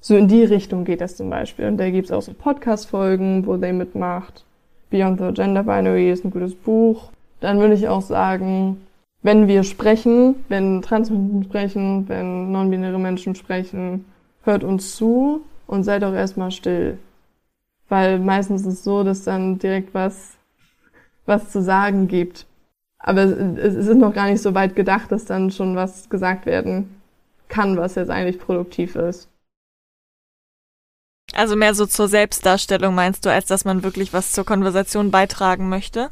so in die Richtung geht das zum Beispiel. Und da gibt's auch so Podcast-Folgen, wo they mitmacht. Beyond the Gender Binary ist ein gutes Buch. Dann würde ich auch sagen, wenn wir sprechen, wenn Transmenschen sprechen, wenn non-binäre Menschen sprechen, hört uns zu und seid auch erstmal still. Weil meistens ist es so, dass dann direkt was, was zu sagen gibt. Aber es ist noch gar nicht so weit gedacht, dass dann schon was gesagt werden kann, was jetzt eigentlich produktiv ist. Also mehr so zur Selbstdarstellung meinst du, als dass man wirklich was zur Konversation beitragen möchte?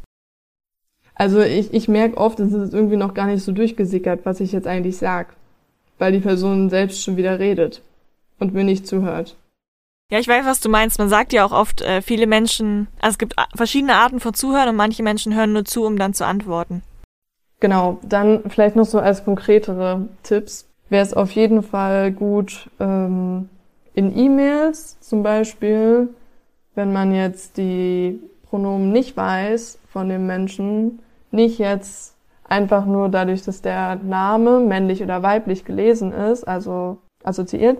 Also ich, ich merke oft, es ist irgendwie noch gar nicht so durchgesickert, was ich jetzt eigentlich sag, weil die Person selbst schon wieder redet und mir nicht zuhört. Ja, ich weiß, was du meinst. Man sagt ja auch oft, äh, viele Menschen, also es gibt verschiedene Arten von Zuhören und manche Menschen hören nur zu, um dann zu antworten. Genau, dann vielleicht noch so als konkretere Tipps wäre es auf jeden Fall gut, ähm, in E-Mails zum Beispiel, wenn man jetzt die Pronomen nicht weiß von dem Menschen, nicht jetzt einfach nur dadurch, dass der Name männlich oder weiblich gelesen ist, also assoziiert,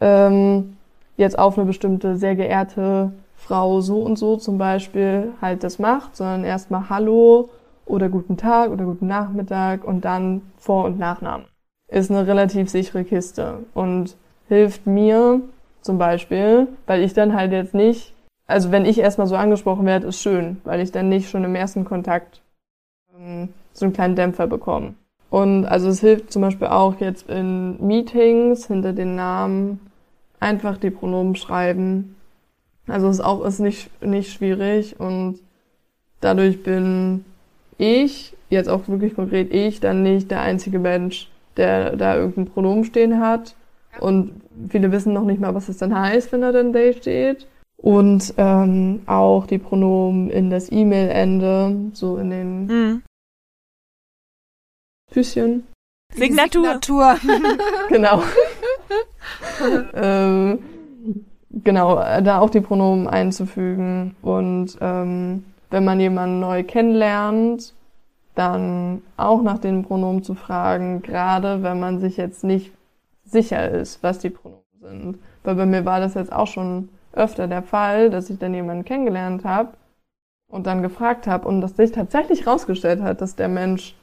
ähm, jetzt auf eine bestimmte sehr geehrte Frau so und so zum Beispiel halt das macht, sondern erstmal Hallo oder guten Tag oder guten Nachmittag und dann Vor- und Nachnamen. Ist eine relativ sichere Kiste und hilft mir zum Beispiel, weil ich dann halt jetzt nicht, also wenn ich erstmal so angesprochen werde, ist schön, weil ich dann nicht schon im ersten Kontakt ähm, so einen kleinen Dämpfer bekomme. Und also es hilft zum Beispiel auch jetzt in Meetings hinter den Namen einfach die Pronomen schreiben. Also es ist auch ist nicht, nicht schwierig und dadurch bin ich, jetzt auch wirklich konkret ich, dann nicht der einzige Mensch, der da irgendein Pronomen stehen hat, und viele wissen noch nicht mal, was es dann heißt, wenn da dann Day steht. Und ähm, auch die Pronomen in das E-Mail-Ende, so in den mhm. Füßchen. Signatur. Signatur. genau. ähm, genau, da auch die Pronomen einzufügen. Und ähm, wenn man jemanden neu kennenlernt, dann auch nach den Pronomen zu fragen, gerade wenn man sich jetzt nicht sicher ist, was die Pronomen sind. Weil bei mir war das jetzt auch schon öfter der Fall, dass ich dann jemanden kennengelernt habe und dann gefragt habe und dass sich tatsächlich rausgestellt hat, dass der Mensch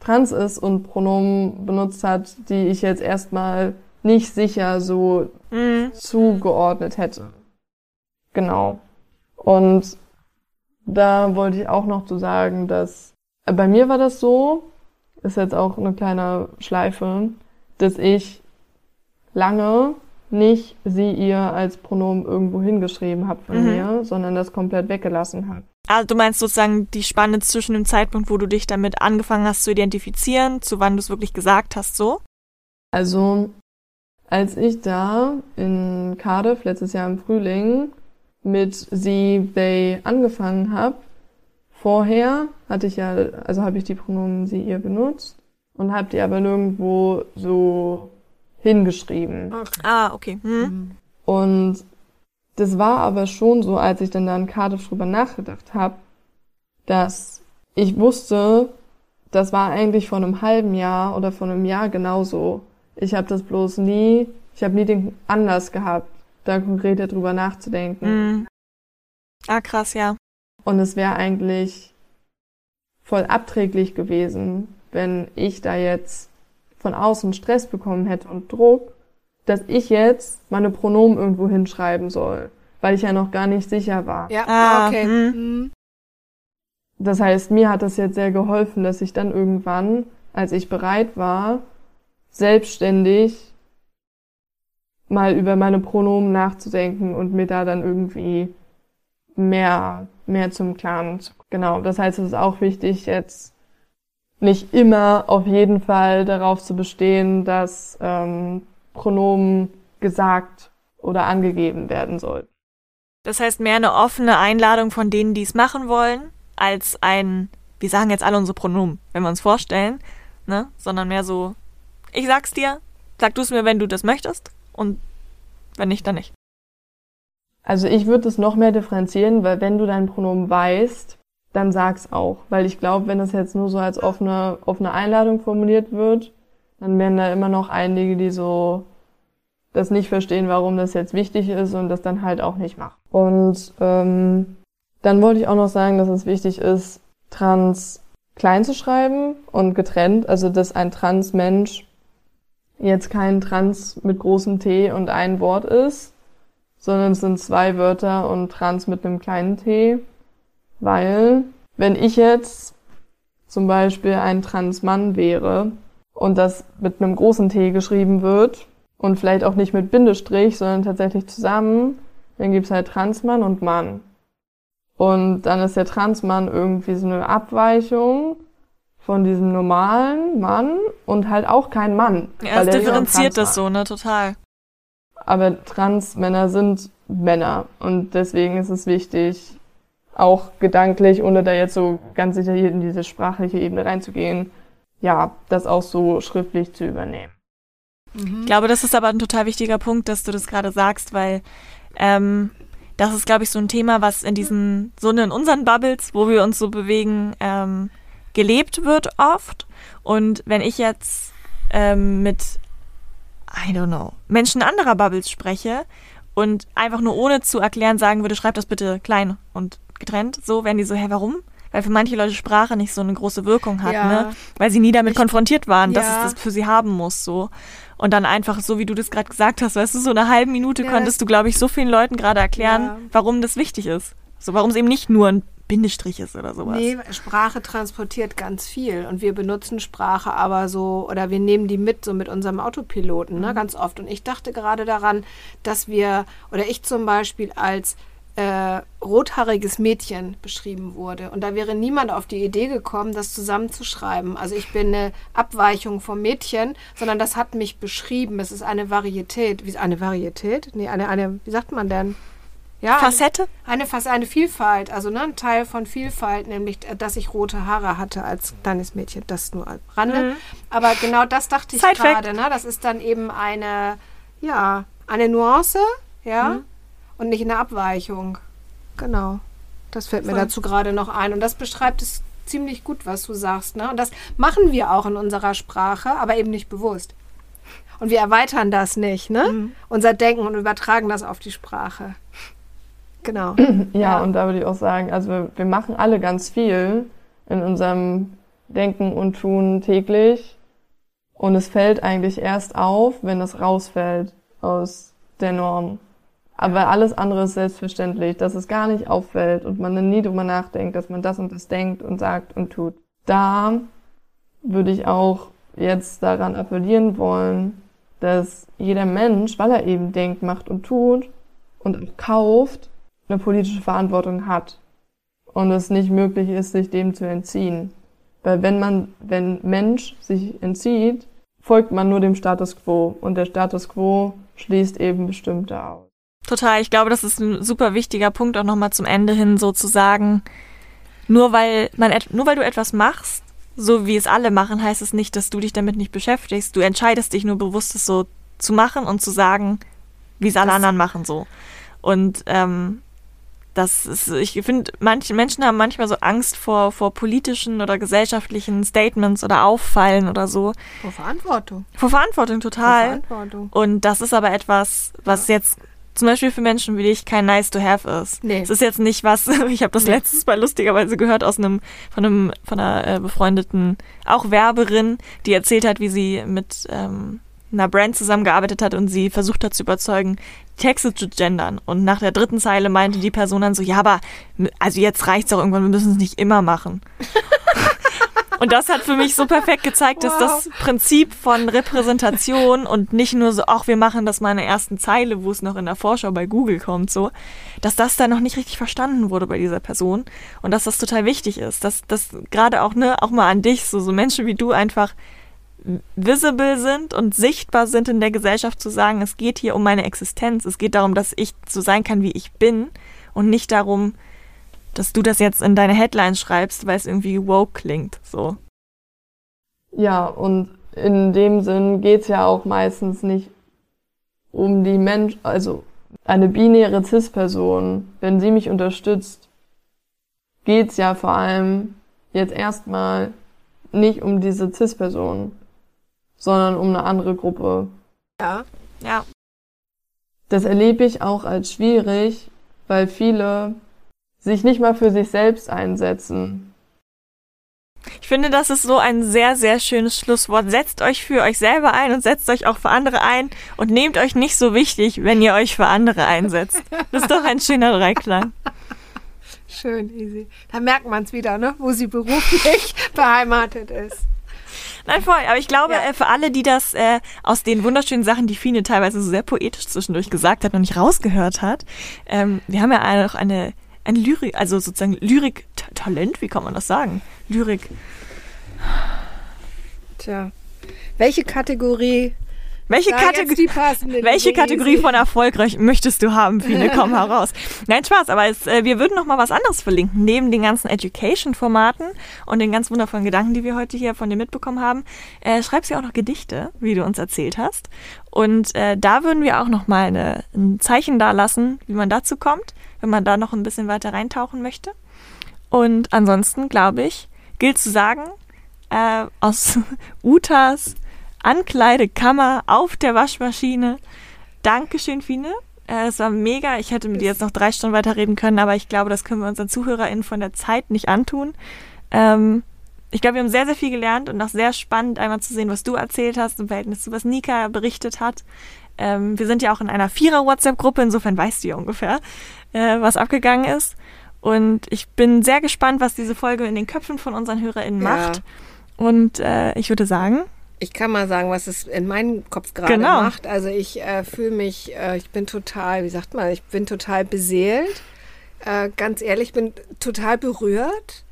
trans ist und Pronomen benutzt hat, die ich jetzt erstmal nicht sicher so mhm. zugeordnet hätte. Genau. Und da wollte ich auch noch zu sagen, dass äh, bei mir war das so, ist jetzt auch eine kleine Schleife, dass ich lange nicht sie ihr als Pronomen irgendwo hingeschrieben habe von mhm. mir, sondern das komplett weggelassen habe. Also du meinst sozusagen die Spanne zwischen dem Zeitpunkt, wo du dich damit angefangen hast zu identifizieren, zu wann du es wirklich gesagt hast, so? Also, als ich da in Cardiff letztes Jahr im Frühling mit sie, they angefangen habe, vorher hatte ich ja, also habe ich die Pronomen sie, ihr benutzt und habe die aber nirgendwo so hingeschrieben. Okay. Ah, okay. Hm. Mhm. Und das war aber schon so, als ich dann da in Cardiff drüber nachgedacht habe, dass ich wusste, das war eigentlich vor einem halben Jahr oder vor einem Jahr genauso. Ich habe das bloß nie, ich habe nie den Anlass gehabt, da konkret drüber nachzudenken. Mhm. Ah, krass, ja. Und es wäre eigentlich voll abträglich gewesen, wenn ich da jetzt von außen Stress bekommen hätte und Druck, dass ich jetzt meine Pronomen irgendwo hinschreiben soll, weil ich ja noch gar nicht sicher war. Ja, ah, okay. Hm. Das heißt, mir hat das jetzt sehr geholfen, dass ich dann irgendwann, als ich bereit war, selbstständig mal über meine Pronomen nachzudenken und mir da dann irgendwie mehr, mehr zum Klaren zu. Genau, das heißt, es ist auch wichtig, jetzt nicht immer auf jeden Fall darauf zu bestehen, dass ähm, Pronomen gesagt oder angegeben werden sollten. Das heißt, mehr eine offene Einladung von denen, die es machen wollen, als ein, wir sagen jetzt alle unsere Pronomen, wenn wir uns vorstellen, ne? Sondern mehr so, ich sag's dir, sag du es mir, wenn du das möchtest und wenn nicht, dann nicht. Also ich würde es noch mehr differenzieren, weil wenn du dein Pronomen weißt, dann sag's auch. Weil ich glaube, wenn das jetzt nur so als offene, offene Einladung formuliert wird, dann werden da immer noch einige, die so das nicht verstehen, warum das jetzt wichtig ist und das dann halt auch nicht machen. Und ähm, dann wollte ich auch noch sagen, dass es wichtig ist, trans klein zu schreiben und getrennt, also dass ein Trans-Mensch jetzt kein Trans mit großem T und ein Wort ist, sondern es sind zwei Wörter und Trans mit einem kleinen T, weil wenn ich jetzt zum Beispiel ein Transmann wäre und das mit einem großen T geschrieben wird und vielleicht auch nicht mit Bindestrich, sondern tatsächlich zusammen, dann gibt's halt Transmann und Mann. Und dann ist der Transmann irgendwie so eine Abweichung von diesem normalen Mann und halt auch kein Mann. Ja, es differenziert das so, ne, total. Aber Transmänner sind Männer und deswegen ist es wichtig, auch gedanklich, ohne da jetzt so ganz detailliert in diese sprachliche Ebene reinzugehen, ja, das auch so schriftlich zu übernehmen. Mhm. Ich glaube, das ist aber ein total wichtiger Punkt, dass du das gerade sagst, weil ähm, das ist, glaube ich, so ein Thema, was in diesen, so in unseren Bubbles, wo wir uns so bewegen, ähm, gelebt wird oft. Und wenn ich jetzt ähm, mit, I don't know, Menschen anderer Bubbles spreche und einfach nur ohne zu erklären sagen würde, schreib das bitte klein und getrennt, so werden die so, hä, warum? Weil für manche Leute Sprache nicht so eine große Wirkung hat, ja. ne? Weil sie nie damit ich, konfrontiert waren, dass ja. es das für sie haben muss, so. Und dann einfach, so wie du das gerade gesagt hast, weißt du, so eine halbe Minute ja, konntest du, glaube ich, so vielen Leuten gerade erklären, warum das wichtig ist. So, warum es eben nicht nur ein Bindestrich ist oder sowas. Nee, Sprache transportiert ganz viel und wir benutzen Sprache aber so oder wir nehmen die mit so mit unserem Autopiloten, ne, mhm. ganz oft. Und ich dachte gerade daran, dass wir oder ich zum Beispiel als äh, rothaariges Mädchen beschrieben wurde. Und da wäre niemand auf die Idee gekommen, das zusammenzuschreiben. Also ich bin eine Abweichung vom Mädchen, sondern das hat mich beschrieben. Es ist eine Varietät. Wie eine Varietät? Nee, eine, eine, wie sagt man denn? Ja, Facette? Eine, eine, eine Vielfalt, also ne, ein Teil von Vielfalt, nämlich, äh, dass ich rote Haare hatte als kleines Mädchen, das nur am Rande. Mhm. Aber genau das dachte ich gerade, ne? Das ist dann eben eine, ja, eine Nuance, ja, mhm. Und nicht eine Abweichung. Genau. Das fällt mir Voll. dazu gerade noch ein. Und das beschreibt es ziemlich gut, was du sagst, ne? Und das machen wir auch in unserer Sprache, aber eben nicht bewusst. Und wir erweitern das nicht, ne? Mhm. Unser Denken und übertragen das auf die Sprache. Genau. Ja, ja, und da würde ich auch sagen, also wir, wir machen alle ganz viel in unserem Denken und Tun täglich. Und es fällt eigentlich erst auf, wenn es rausfällt aus der Norm. Aber alles andere ist selbstverständlich, dass es gar nicht auffällt und man dann nie drüber nachdenkt, dass man das und das denkt und sagt und tut. Da würde ich auch jetzt daran appellieren wollen, dass jeder Mensch, weil er eben denkt, macht und tut und auch kauft, eine politische Verantwortung hat und es nicht möglich ist, sich dem zu entziehen. Weil wenn man, wenn Mensch sich entzieht, folgt man nur dem Status quo und der Status quo schließt eben bestimmte aus. Total, ich glaube, das ist ein super wichtiger Punkt auch nochmal zum Ende hin so zu sagen, nur weil man nur weil du etwas machst, so wie es alle machen, heißt es nicht, dass du dich damit nicht beschäftigst. Du entscheidest dich nur bewusst, es so zu machen und zu sagen, wie es alle anderen machen so. Und ähm, das ist, ich finde, manche Menschen haben manchmal so Angst vor, vor politischen oder gesellschaftlichen Statements oder Auffallen oder so. Vor Verantwortung. Vor Verantwortung, total. Vor Verantwortung. Und das ist aber etwas, was ja. jetzt zum Beispiel für Menschen wie dich kein nice to have ist. Nee. Es ist jetzt nicht was, ich habe das nee. letztes Mal lustigerweise gehört aus einem, von einem, von einer äh, befreundeten, auch Werberin, die erzählt hat, wie sie mit ähm, einer Brand zusammengearbeitet hat und sie versucht hat zu überzeugen, Texte zu gendern. Und nach der dritten Zeile meinte die Person dann so, ja, aber also jetzt reicht's doch irgendwann, wir müssen es nicht immer machen. Und das hat für mich so perfekt gezeigt, dass wow. das Prinzip von Repräsentation und nicht nur so, ach, wir machen das mal in der ersten Zeile, wo es noch in der Vorschau bei Google kommt, so, dass das da noch nicht richtig verstanden wurde bei dieser Person und dass das total wichtig ist, dass das gerade auch, ne, auch mal an dich, so, so Menschen wie du einfach visible sind und sichtbar sind in der Gesellschaft, zu sagen, es geht hier um meine Existenz. Es geht darum, dass ich so sein kann, wie ich bin und nicht darum, dass du das jetzt in deine Headline schreibst, weil es irgendwie woke klingt. So. Ja, und in dem Sinn geht's ja auch meistens nicht um die Mensch, also eine binäre Cis-Person, wenn sie mich unterstützt, geht's ja vor allem jetzt erstmal nicht um diese Cis-Person, sondern um eine andere Gruppe. Ja. Ja. Das erlebe ich auch als schwierig, weil viele sich nicht mal für sich selbst einsetzen. Ich finde, das ist so ein sehr, sehr schönes Schlusswort. Setzt euch für euch selber ein und setzt euch auch für andere ein und nehmt euch nicht so wichtig, wenn ihr euch für andere einsetzt. Das ist doch ein schöner Dreiklang. Schön, easy. Da merkt man es wieder, ne? wo sie beruflich beheimatet ist. Nein, voll. Aber ich glaube, ja. äh, für alle, die das äh, aus den wunderschönen Sachen, die Fine teilweise so sehr poetisch zwischendurch gesagt hat, noch nicht rausgehört hat, ähm, wir haben ja auch eine, ein Lyrik, also sozusagen Lyrik-Talent, wie kann man das sagen? Lyrik. Tja. Welche Kategorie welche, Kategor welche Kategorie von erfolgreich möchtest du haben, Fine? Komm heraus. Nein, Spaß, aber es, äh, wir würden noch mal was anderes verlinken. Neben den ganzen Education-Formaten und den ganz wundervollen Gedanken, die wir heute hier von dir mitbekommen haben, äh, schreibst du auch noch Gedichte, wie du uns erzählt hast. Und äh, da würden wir auch noch mal eine, ein Zeichen da lassen, wie man dazu kommt, wenn man da noch ein bisschen weiter reintauchen möchte. Und ansonsten, glaube ich, gilt zu sagen, äh, aus Utas Ankleidekammer auf der Waschmaschine. Dankeschön, Fine. Äh, es war mega. Ich hätte mit dir jetzt noch drei Stunden weiterreden können, aber ich glaube, das können wir unseren ZuhörerInnen von der Zeit nicht antun. Ähm, ich glaube, wir haben sehr, sehr viel gelernt und auch sehr spannend, einmal zu sehen, was du erzählt hast im Verhältnis zu was Nika berichtet hat. Ähm, wir sind ja auch in einer Vierer-WhatsApp-Gruppe, insofern weißt du ja ungefähr, äh, was abgegangen ist. Und ich bin sehr gespannt, was diese Folge in den Köpfen von unseren HörerInnen ja. macht. Und äh, ich würde sagen, ich kann mal sagen, was es in meinem Kopf gerade genau. macht. Also ich äh, fühle mich, äh, ich bin total, wie sagt man, ich bin total beseelt. Äh, ganz ehrlich, bin total berührt.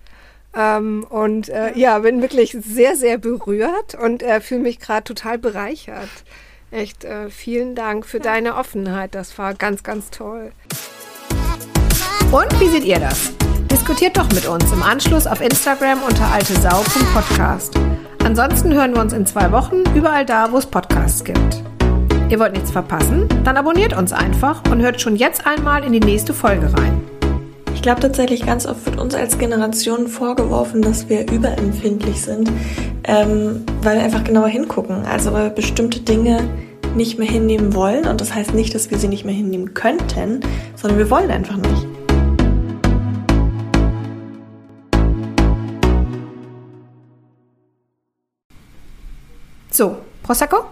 Ähm, und äh, ja, bin wirklich sehr, sehr berührt und äh, fühle mich gerade total bereichert. Echt äh, vielen Dank für deine Offenheit. Das war ganz, ganz toll. Und wie seht ihr das? Diskutiert doch mit uns im Anschluss auf Instagram unter altesau.podcast. Ansonsten hören wir uns in zwei Wochen überall da, wo es Podcasts gibt. Ihr wollt nichts verpassen? Dann abonniert uns einfach und hört schon jetzt einmal in die nächste Folge rein. Ich glaube tatsächlich, ganz oft wird uns als Generation vorgeworfen, dass wir überempfindlich sind, ähm, weil wir einfach genauer hingucken. Also weil wir bestimmte Dinge nicht mehr hinnehmen wollen. Und das heißt nicht, dass wir sie nicht mehr hinnehmen könnten, sondern wir wollen einfach nicht. So, Prosecco?